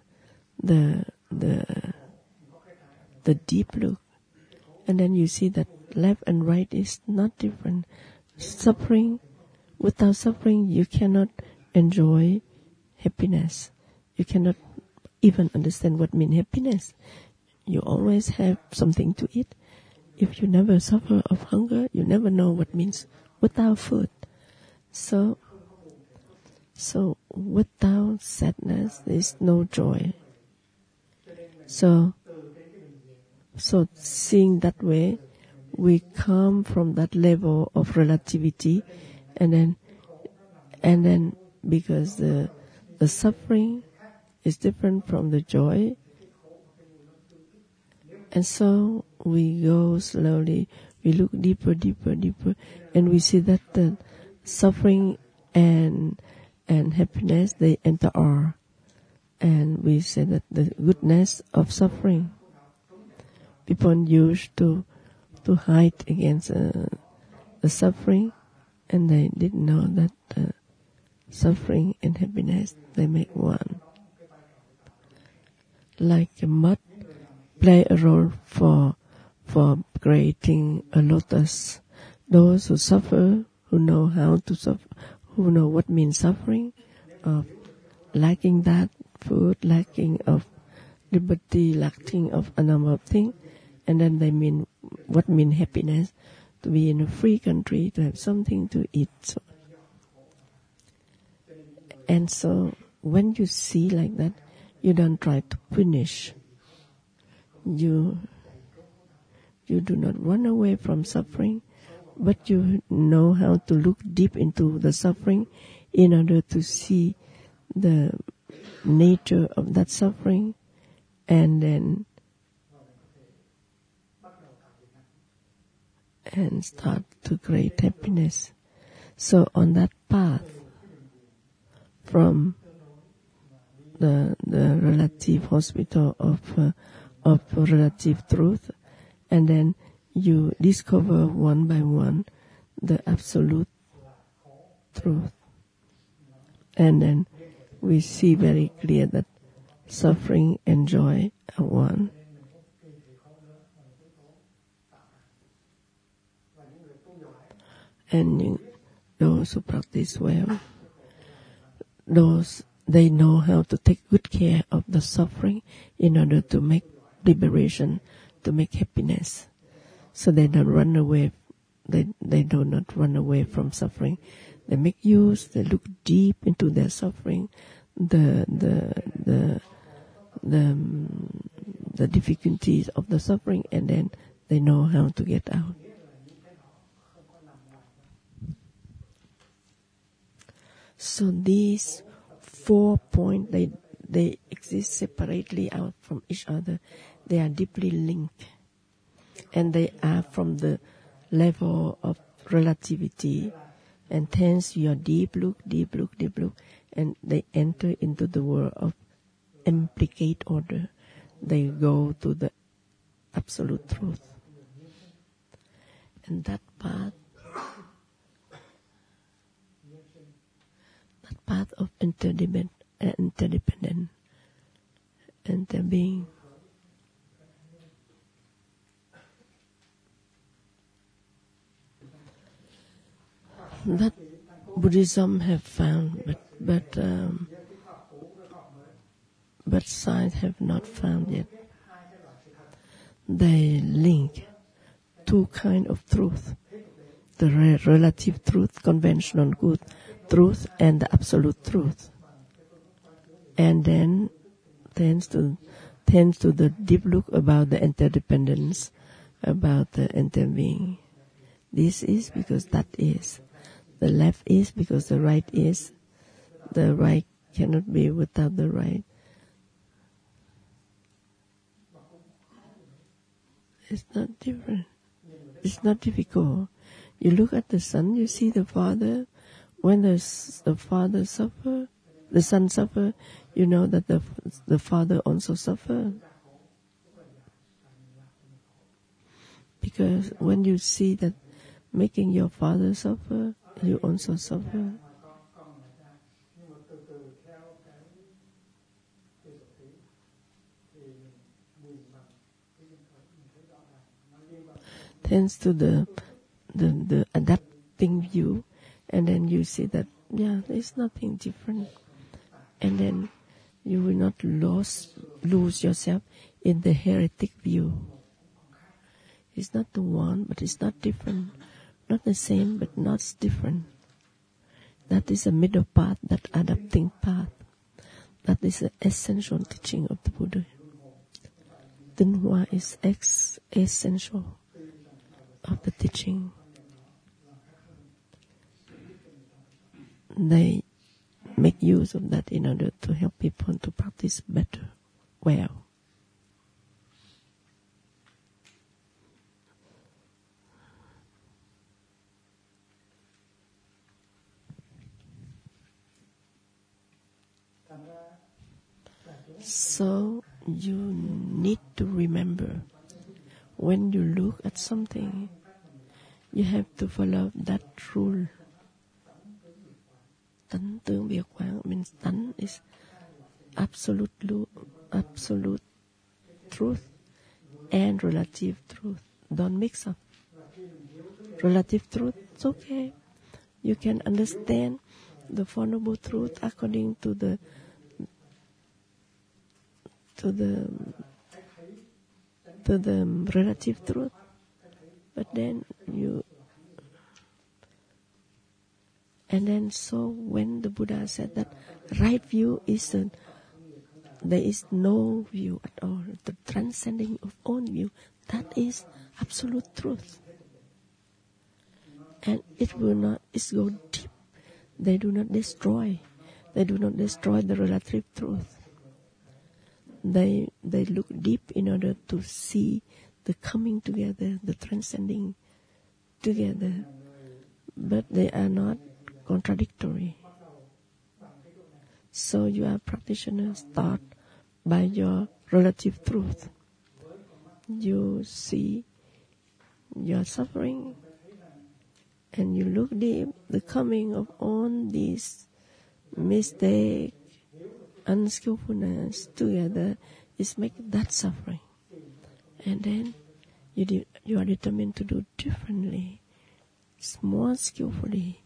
the the the deep look and then you see that left and right is not different. Suffering without suffering you cannot enjoy happiness. You cannot even understand what mean happiness. You always have something to eat if you never suffer of hunger you never know what means without food. So so without sadness there is no joy. So so seeing that way we come from that level of relativity and then and then because the the suffering is different from the joy and so we go slowly we look deeper deeper deeper and we see that the suffering and and happiness they enter and we say that the goodness of suffering people used to to hide against uh, the suffering, and they didn't know that uh, suffering and happiness they make one. Like mud play a role for for creating a lotus. Those who suffer, who know how to suffer, who know what means suffering, of lacking that food, lacking of liberty, lacking of a number of things, and then they mean what mean happiness to be in a free country to have something to eat so, and so when you see like that you don't try to punish you you do not run away from suffering but you know how to look deep into the suffering in order to see the nature of that suffering and then and start to create happiness. So on that path, from the the relative hospital of uh, of relative truth, and then you discover one by one the absolute truth, and then we see very clear that suffering and joy are one. and those who practice well, those they know how to take good care of the suffering in order to make liberation, to make happiness. So they don't run away. They they do not run away from suffering. They make use. They look deep into their suffering, the the the the um, the difficulties of the suffering, and then they know how to get out. So these four points, they, they exist separately out from each other. They are deeply linked. And they are from the level of relativity. And hence your deep look, deep look, deep look. And they enter into the world of implicate order. They go to the absolute truth. And that path that path of interdependent, uh, interdependent interbeing. That Buddhism have found, but but um, but science have not found yet. They link two kind of truth: the re- relative truth, conventional good, truth and the absolute truth. And then tends to tends to the deep look about the interdependence, about the interbeing. This is because that is. The left is because the right is. The right cannot be without the right. It's not different. It's not difficult. You look at the son, you see the father, when the, the father suffer, the son suffer, you know that the, the father also suffer. Because when you see that making your father suffer, you also suffer. Tends to the the, the adapting view and then you see that yeah there's nothing different. And then you will not lose lose yourself in the heretic view. It's not the one but it's not different not the same but not different. That is a middle path that adapting path. That is the essential teaching of the buddha. Then why is ex essential of the teaching? They make use of that in order to help people to practice better, well. So you need to remember when you look at something, you have to follow that rule tánh tướng biệt quán means tánh is absolute absolute truth and relative truth. Don't mix up. Relative truth, it's okay. You can understand the Noble Truth according to the to the to the relative truth. But then you and then so when the Buddha said that right view is a, there is no view at all, the transcending of own view, that is absolute truth. And it will not, it go deep. They do not destroy. They do not destroy the relative truth. They, they look deep in order to see the coming together, the transcending together. But they are not contradictory. So you are practitioners taught by your relative truth. You see your suffering and you look deep, the coming of all these mistake, unskillfulness together is make that suffering. And then you, de- you are determined to do differently, more skillfully,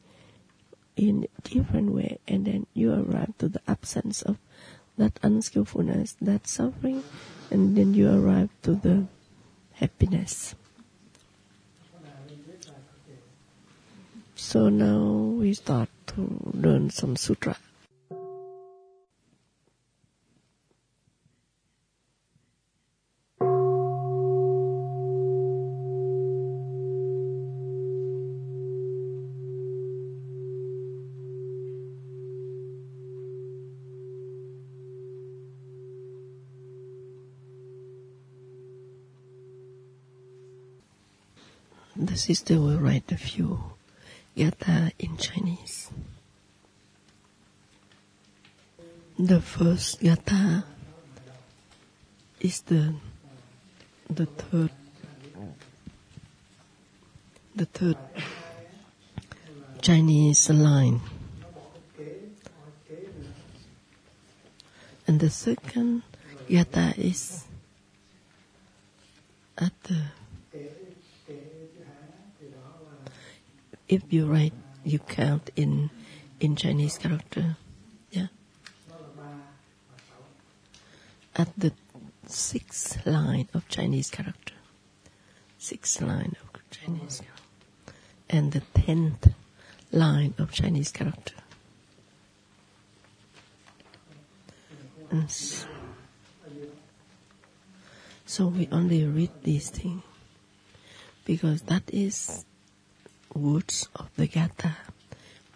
in different way, and then you arrive to the absence of that unskillfulness, that suffering, and then you arrive to the happiness. So now we start to learn some sutra. The sister will write a few gatha in Chinese. The first gatha is the the third the third Chinese line. And the second gatha is at the if you write, you count in in Chinese character. Yeah. At the sixth line of Chinese character. Sixth line of Chinese. And the tenth line of Chinese character. So, so we only read these things because that is words of the Gatha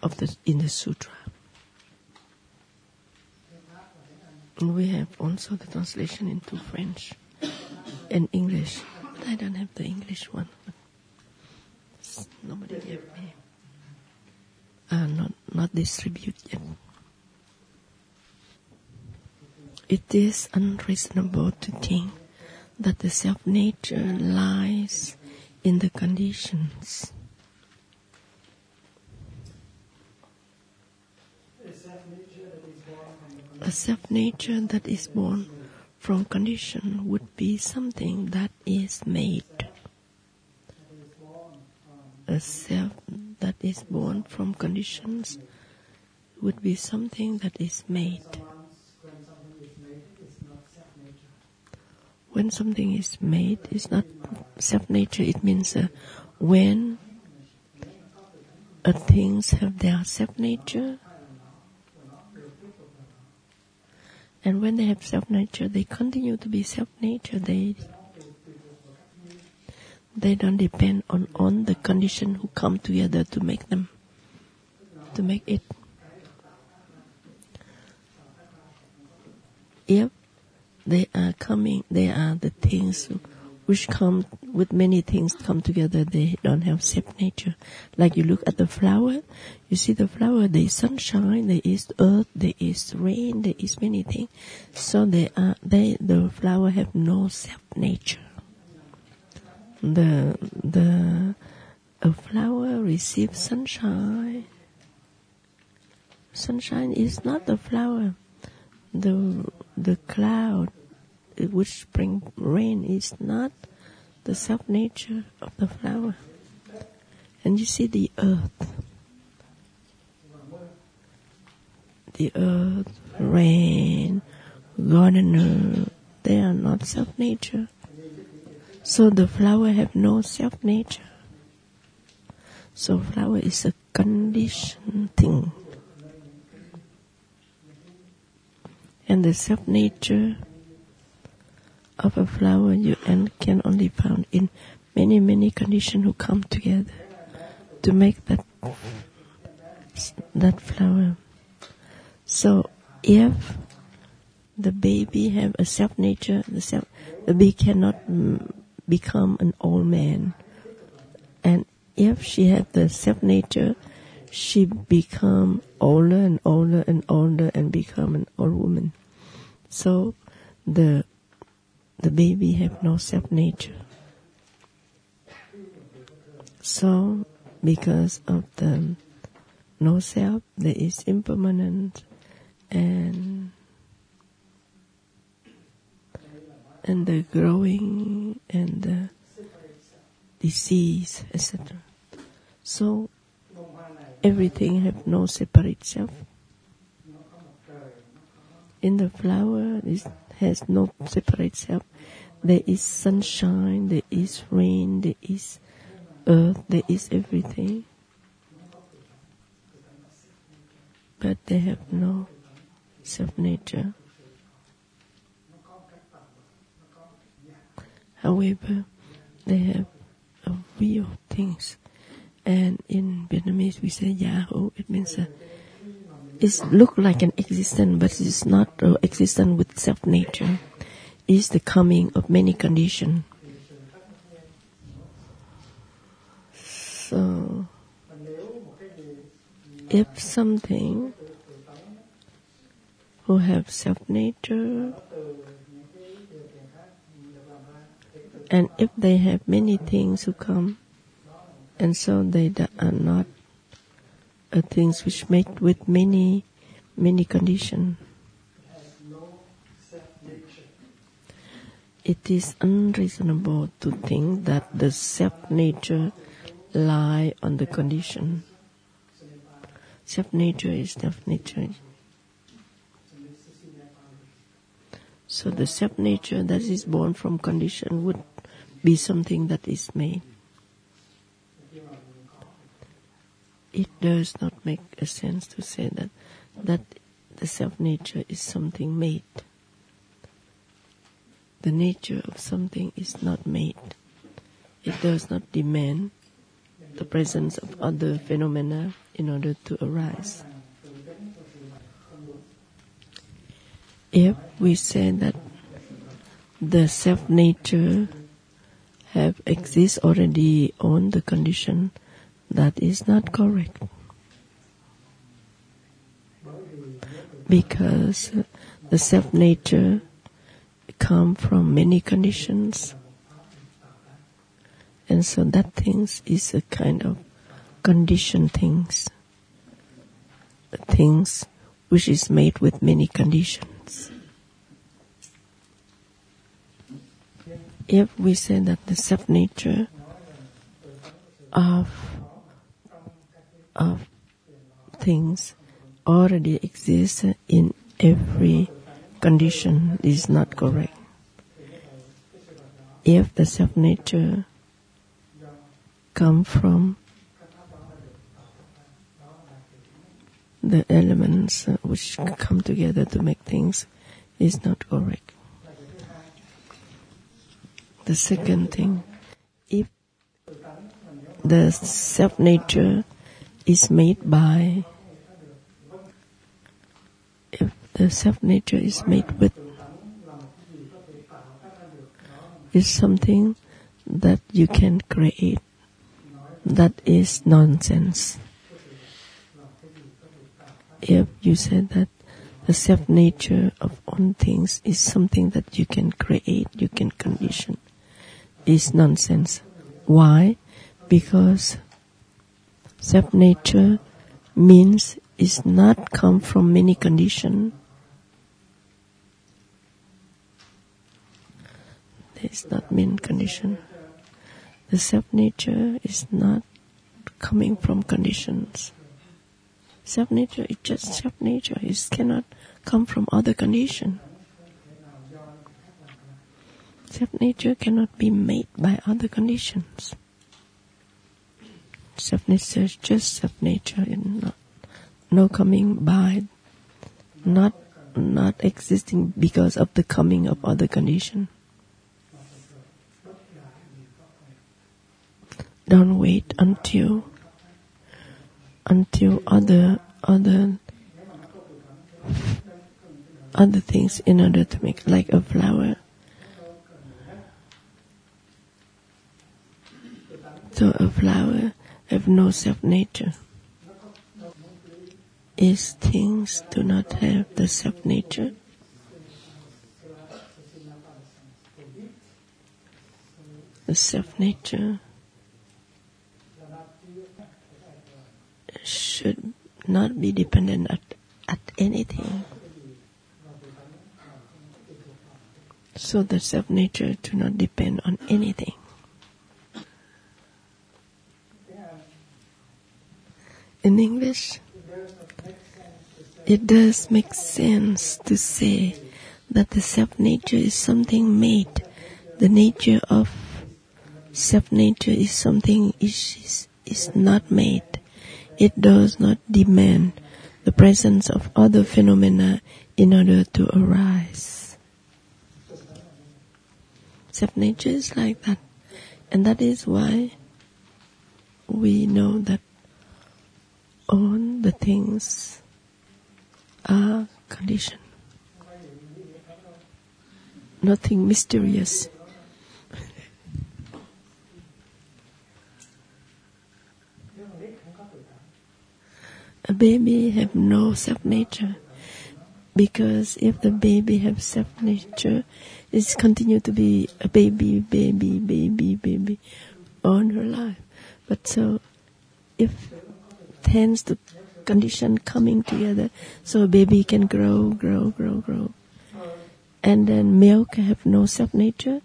of the in the sutra. And we have also the translation into French and English. But I don't have the English one. Nobody gave me. Uh, not not distributed yet. It is unreasonable to think that the self nature lies in the conditions a self nature that is born from condition would be something that is made. A self that is born from conditions would be something that is made. When something is made, it's not self nature, it means uh, when things have their self nature, And when they have self-nature, they continue to be self-nature. They they don't depend on on the condition who come together to make them, to make it. If they are coming, they are the things which come with many things come together. They don't have self nature. Like you look at the flower, you see the flower. There is sunshine, there is earth, there is rain, there is many things. So they are they the flower have no self nature. The the a flower receives sunshine. Sunshine is not the flower. The the cloud which bring rain is not the self nature of the flower. And you see the earth. The earth, rain, gardener, they are not self nature. So the flower have no self nature. So flower is a conditioned thing. And the self nature of a flower you and can only found in many many conditions who come together to make that that flower. So if the baby have a self nature, the self the baby cannot mm, become an old man, and if she have the self nature, she become older and older and older and become an old woman. So the the baby have no self nature. So, because of the no self, there is impermanent and and the growing and the disease, etc. So, everything have no separate self. In the flower, it has no separate self. There is sunshine, there is rain, there is earth, there is everything. But they have no self nature. However, they have a real things. And in Vietnamese we say giả hữu, it means uh, it look like an existence, but it's not uh, an existence with self-nature. It's the coming of many conditions. So, if something who have self-nature and if they have many things who come and so they are not uh, things which made with many many conditions it is unreasonable to think that the self nature lie on the condition. Self nature is self nature. So the self nature that is born from condition would be something that is made. It does not make a sense to say that that the self nature is something made. The nature of something is not made. It does not demand the presence of other phenomena in order to arise. If we say that the self nature have exist already on the condition that is not correct. Because uh, the self nature come from many conditions. And so that things is a kind of conditioned things. Things which is made with many conditions. if we say that the self nature of of things already exists in every condition is not correct. If the self nature come from the elements which come together to make things is not correct. The second thing, if the self nature is made by, if the self nature is made with, is something that you can create, that is nonsense. If you say that the self nature of all things is something that you can create, you can condition, is nonsense. Why? Because self nature means is not come from many conditions. It's not mean condition. The self nature is not coming from conditions. Self nature is just self nature. It cannot come from other condition. Self nature cannot be made by other conditions. Self nature is just self nature and not, no coming by, not not existing because of the coming of other condition. Don't wait until until other other other things in order to make like a flower So a flower have no self-nature. Is things do not have the self-nature. The self-nature should not be dependent at, at anything. So the self-nature do not depend on anything. In English, it does make sense to say that the self nature is something made. The nature of self nature is something is, is not made. It does not demand the presence of other phenomena in order to arise. Self nature is like that. And that is why we know that all the things are conditioned. Nothing mysterious. A baby have no self-nature because if the baby have self-nature, it's continue to be a baby, baby, baby, baby all her life. But so if tends the condition coming together so a baby can grow, grow, grow, grow. And then milk have no self-nature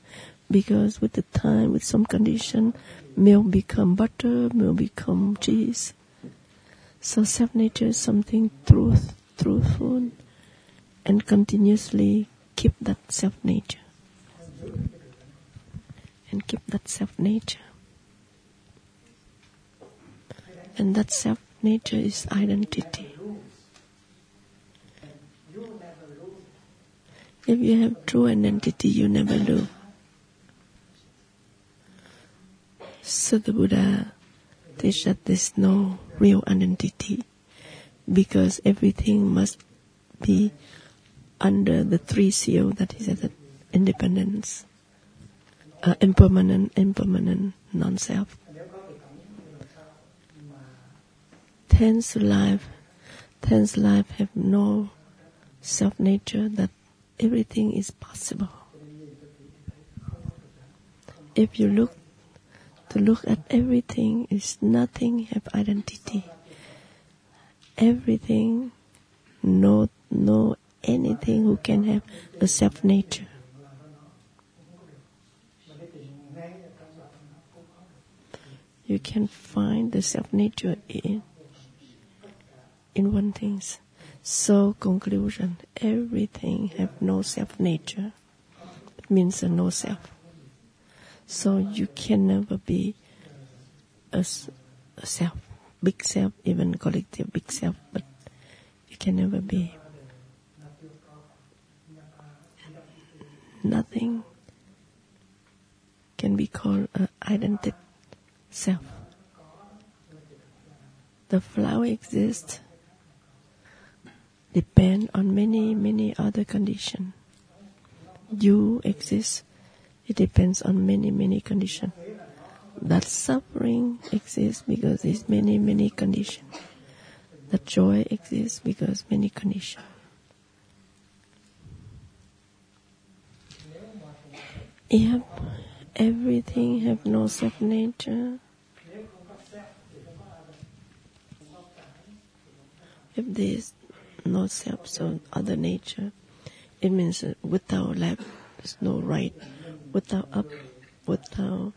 because with the time, with some condition, milk become butter, milk become cheese. So self-nature is something truth, truthful, and continuously keep that self-nature. And keep that self-nature. And that self-nature is identity. If you have true identity, you never lose. So the Buddha teach that there's no real identity because everything must be under the three seal that is independence, uh, impermanent, impermanent, non-self. Tense life, tense life have no self-nature that everything is possible. If you look to look at everything is nothing have identity. Everything, no, no anything who can have a self nature. You can find the self nature in in one thing. So conclusion, everything have no self nature. It means a no self. So you can never be a, a self, big self, even collective big self, but you can never be nothing can be called an identity self. The flower exists depend on many, many other conditions. You exist, it depends on many, many conditions. That suffering exists because there's many, many conditions. That joy exists because many conditions. If everything have no self nature, if there's no self, so other nature, it means without left, there's no right, without up, without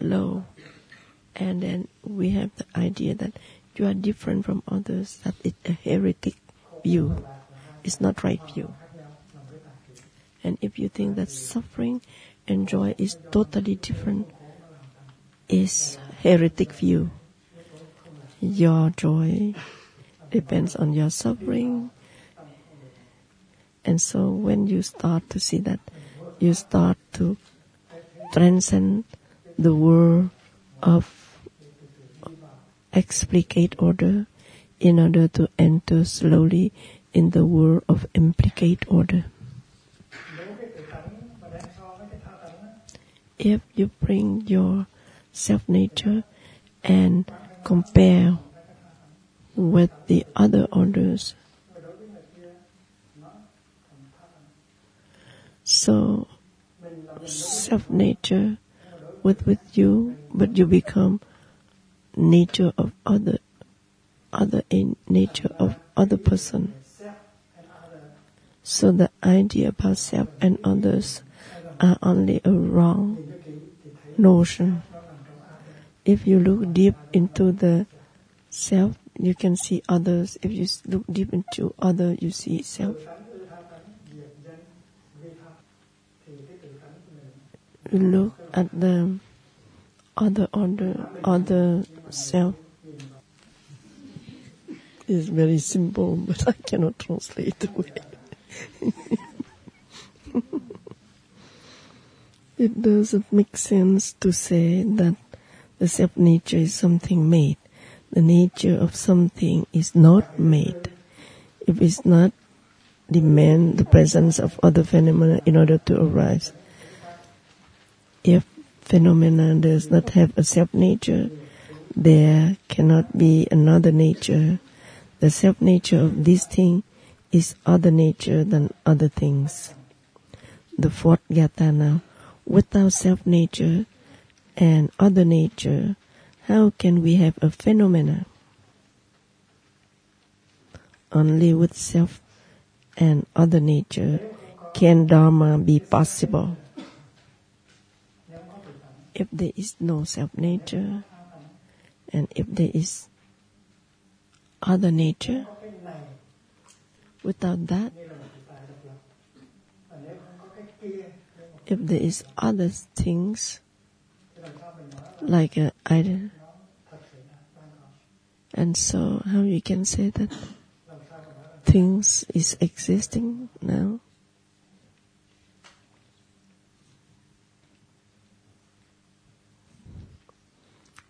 low, and then we have the idea that you are different from others, that it's a heretic view, it's not right view. And if you think that suffering and joy is totally different, is heretic view. Your joy depends on your suffering. And so when you start to see that, you start to transcend the world of explicate order in order to enter slowly in the world of implicate order. If you bring your self nature and compare with the other orders, so self nature with with you, but you become nature of other other in nature of other person. So the idea about self and others are only a wrong notion. If you look deep into the self, you can see others. If you look deep into other, you see self. Look at the other other other self. It's very simple, but I cannot translate the way. it doesn't make sense to say that the self nature is something made. The nature of something is not made. If it's not demand the presence of other phenomena in order to arise. If phenomena does not have a self nature, there cannot be another nature. The self nature of this thing is other nature than other things. The fourth gatha now, without self nature and other nature, how can we have a phenomena? Only with self and other nature can Dharma be possible. If there is no self nature, and if there is other nature, without that, if there is other things like uh, an idol, and so how you can say that things is existing now?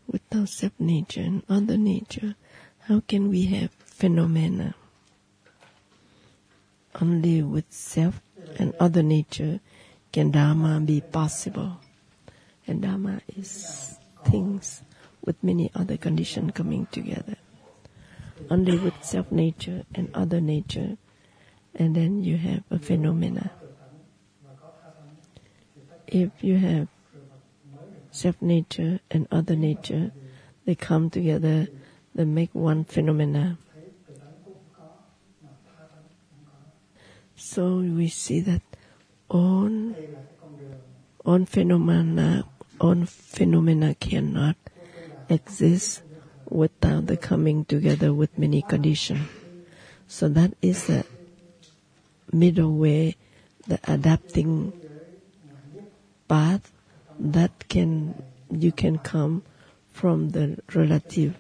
Without self nature and other nature, how can we have phenomena? Only with self and other nature can Dharma be possible. And Dharma is things with many other conditions coming together. Only with self nature and other nature, and then you have a phenomena. If you have self nature and other nature, they come together, they make one phenomena. So we see that all, all phenomena, all phenomena cannot exist without the coming together with many conditions. So that is the middle way, the adapting path that can you can come from the relative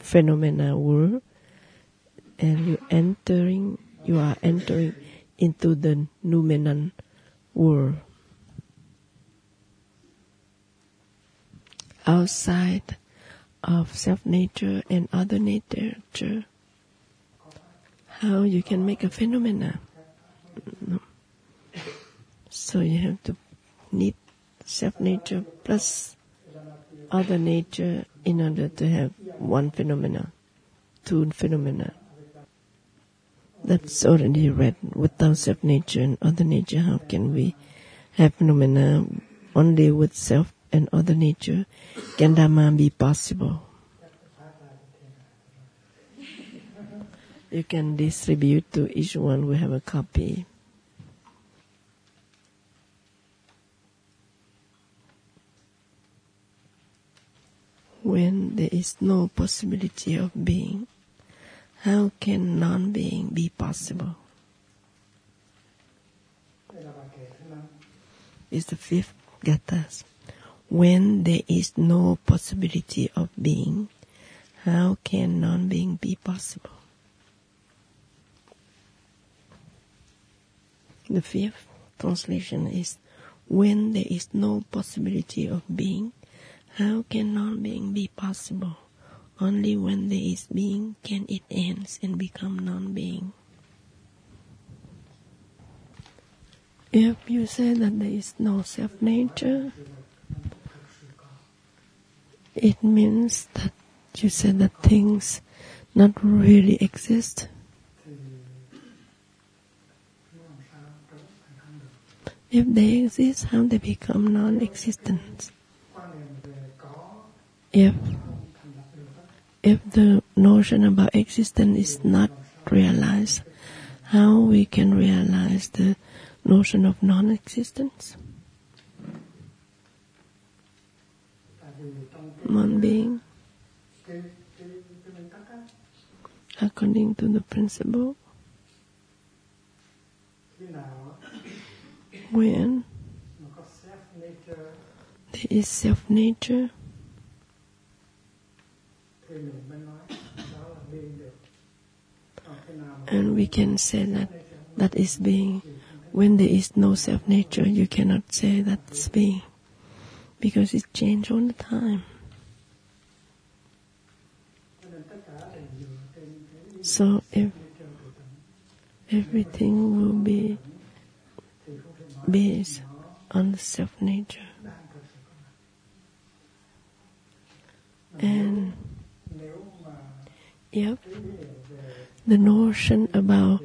phenomena world and you entering you are entering into the noumenon world outside of self nature and other nature how you can make a phenomena no. so you have to need self nature plus other nature in order to have one phenomena, two phenomena. That's already read. Without self nature and other nature, how can we have phenomena? Only with self and other nature can Dharma be possible. You can distribute to each one who have a copy. when there is no possibility of being, how can non being be possible? Is the fifth gathas. When there is no possibility of being, how can non being be possible? The fifth translation is when there is no possibility of being, how can non-being be possible? Only when there is being can it ends and become non-being. If you say that there is no self-nature, it means that you say that things not really exist. If they exist, how they become non-existent? if if the notion about existence is not realized, how we can realize the notion of non-existence? one being according to the principle. When there is self nature and we can say that that is being. When there is no self nature you cannot say that's being because it changes all the time. So if everything will be based on the self nature. And yep, the notion about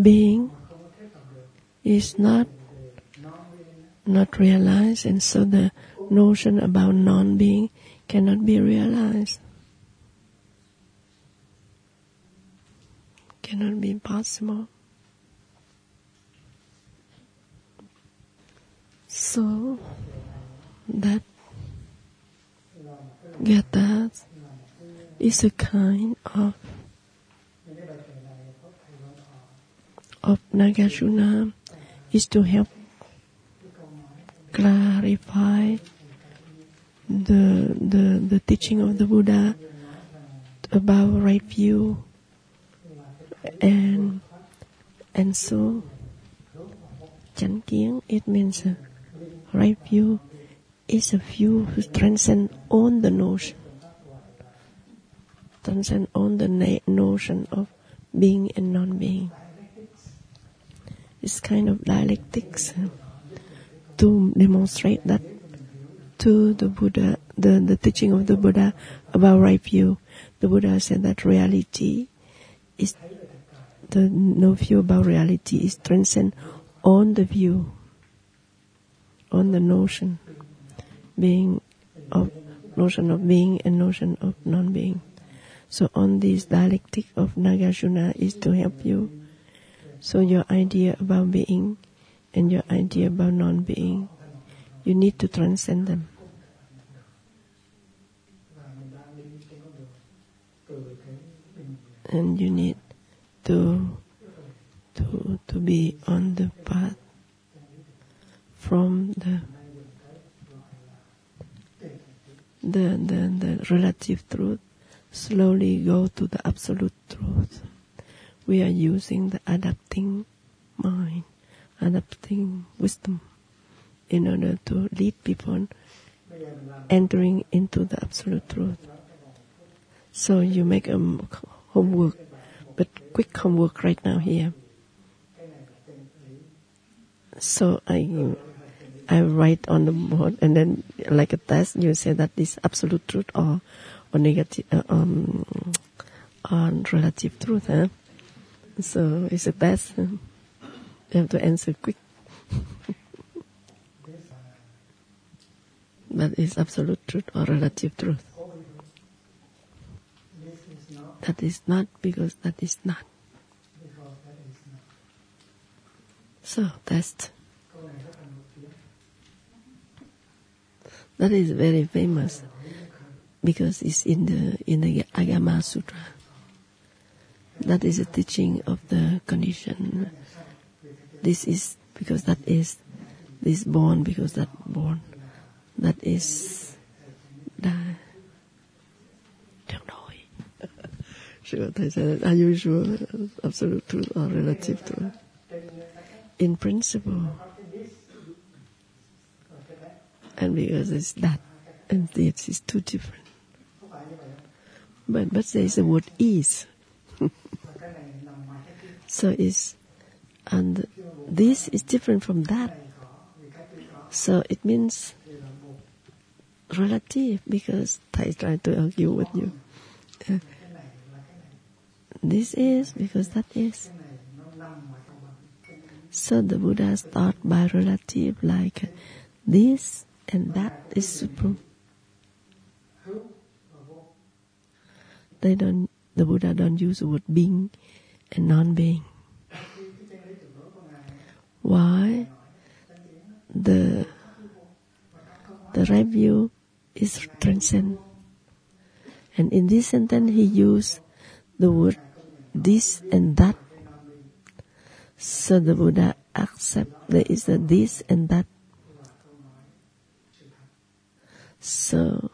being is not not realized, and so the notion about non-being cannot be realized. Cannot be possible. So that gatha is a kind of of Nagarjuna is to help clarify the, the, the teaching of the Buddha about right view and and so kiến it means right view is a view who transcend all the notion transcend all the na- notion of being and non-being. It's kind of dialectics to demonstrate that to the Buddha, the, the teaching of the Buddha about right view. The Buddha said that reality is the no view about reality is transcend on the view, on the notion, being of notion of being and notion of non-being. So on this dialectic of Nagarjuna is to help you. So your idea about being and your idea about non-being, you need to transcend them. and you need to to to be on the path from the the the, the relative truth slowly go to the absolute truth we are using the adapting mind adapting wisdom in order to lead people entering into the absolute truth. So you make a homework, but quick homework right now here. So I I write on the board and then like a test you say that this absolute truth or or negative uh, um or relative truth, huh? So it's a test. You have to answer quick. That is absolute truth or relative truth. That is not because that is not. So test. That is very famous because it's in the in the Agama Sutra. That is a teaching of the condition. This is because that is this born because that born. That is the Don't know. Said, are you sure absolute truth or relative truth? In principle. And because it's that and this is two different. But but there is a word is. So is, and this is different from that. So it means relative because Thầy trying to argue with you. Uh, this is because that is. So the Buddha start by relative like this and that is supreme. They don't the Buddha don't use the word being and non-being. Why? The the right view is transcend. And in this sentence he used the word this and that. So the Buddha accept there is a this and that. So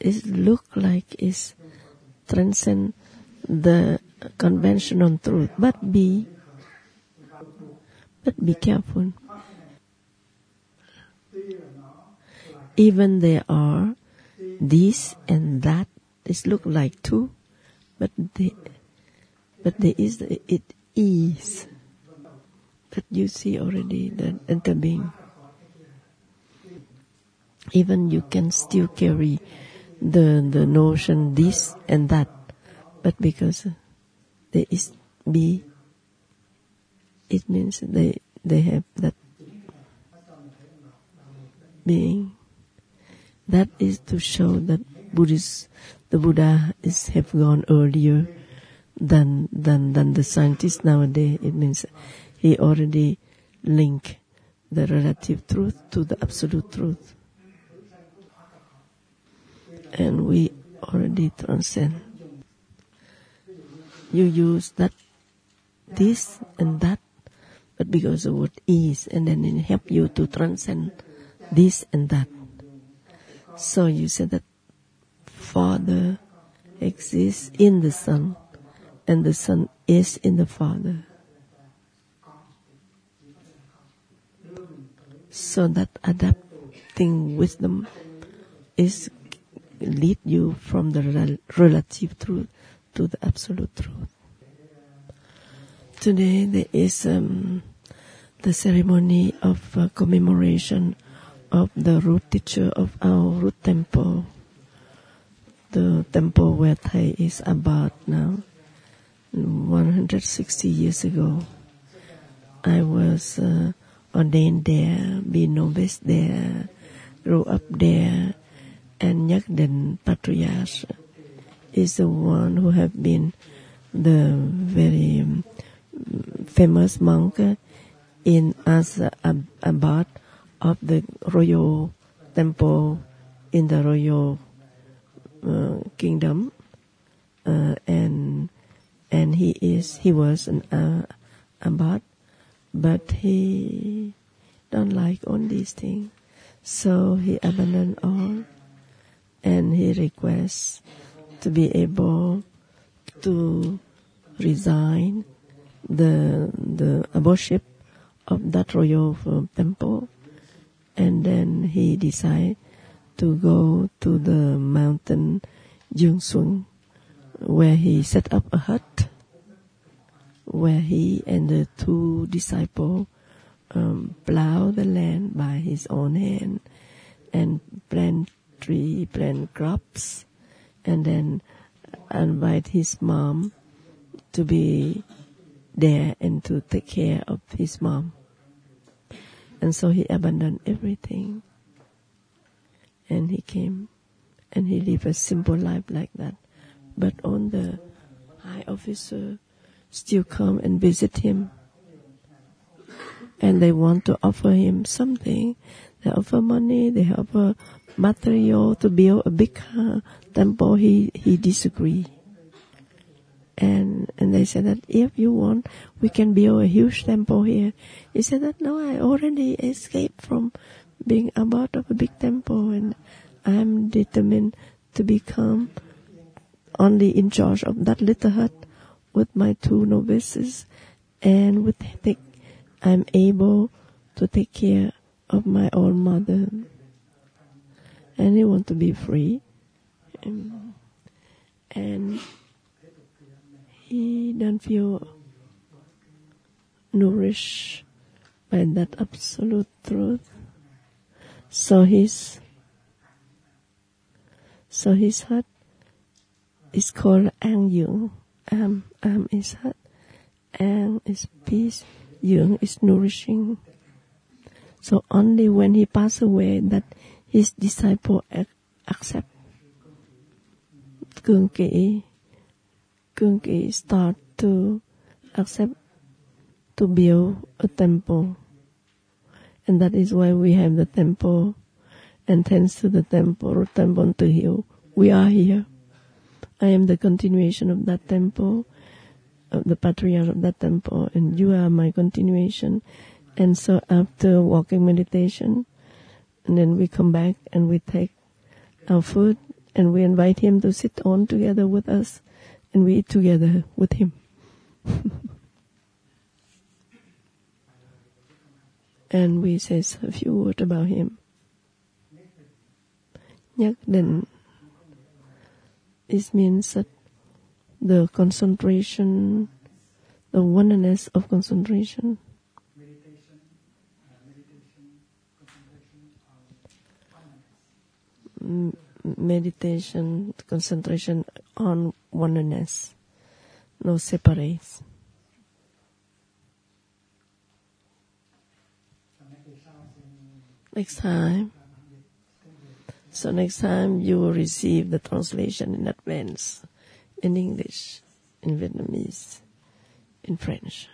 it look like it's transcend the conventional truth, but be but be careful. Even there are this and that, this look like two, but they, but there is it is. But you see already the interbeing. Even you can still carry the the notion this and that, but because there is be, it means they they have that being. That is to show that Buddhist, the Buddha is have gone earlier than than than the scientists nowadays. It means he already link the relative truth to the absolute truth, and we already transcend. You use that, this and that, but because the word is, and then it help you to transcend this and that. So you said that Father exists in the Son, and the Son is in the Father. So that adapting wisdom is lead you from the rel- relative truth to the absolute truth. Today there is um, the ceremony of uh, commemoration of the root teacher of our root temple, the temple where Thầy is about now, 160 years ago. I was uh, ordained there, be novice there, grew up there, and Nhất Định Patriarch is the one who have been the very um, famous monk in as a, a abbot of the royal temple in the royal uh, kingdom, uh, and and he is he was an uh, abbot, but he don't like all these things, so he abandoned all, and he requests to be able to resign the the abbotship of that royal uh, temple and then he decided to go to the mountain Dương Xuân, where he set up a hut, where he and the two disciples um, plow the land by his own hand and plant tree, plant crops, and then invite his mom to be there and to take care of his mom. And so he abandoned everything. And he came and he lived a simple life like that. But on the high officer still come and visit him. And they want to offer him something. They offer money, they offer material to build a big temple. He, he disagree. And, and they said that if you want, we can build a huge temple here. He said that no, I already escaped from being abbot of a big temple and I'm determined to become only in charge of that little hut with my two novices and with take, I'm able to take care of my own mother. And he want to be free. Um, and, and he don't feel nourished by that absolute truth. So his so his heart is called An Dưỡng. Am Am is heart. An is peace. Yung is nourishing. So only when he passed away that his disciple accept Cương Kỷ Cương Kỷ start to accept to build a temple. And that is why we have the temple. And thanks to the temple, temple to heal, we are here. I am the continuation of that temple, of the patriarch of that temple, and you are my continuation. And so after walking meditation, and then we come back and we take our food and we invite him to sit on together with us and we eat together with him. and we say a few words about him. Nhất Định This means that the concentration, the oneness of concentration. M- Meditation, concentration meditation, concentration on oneness, no separates. Next time. So next time you will receive the translation in advance in English, in Vietnamese, in French.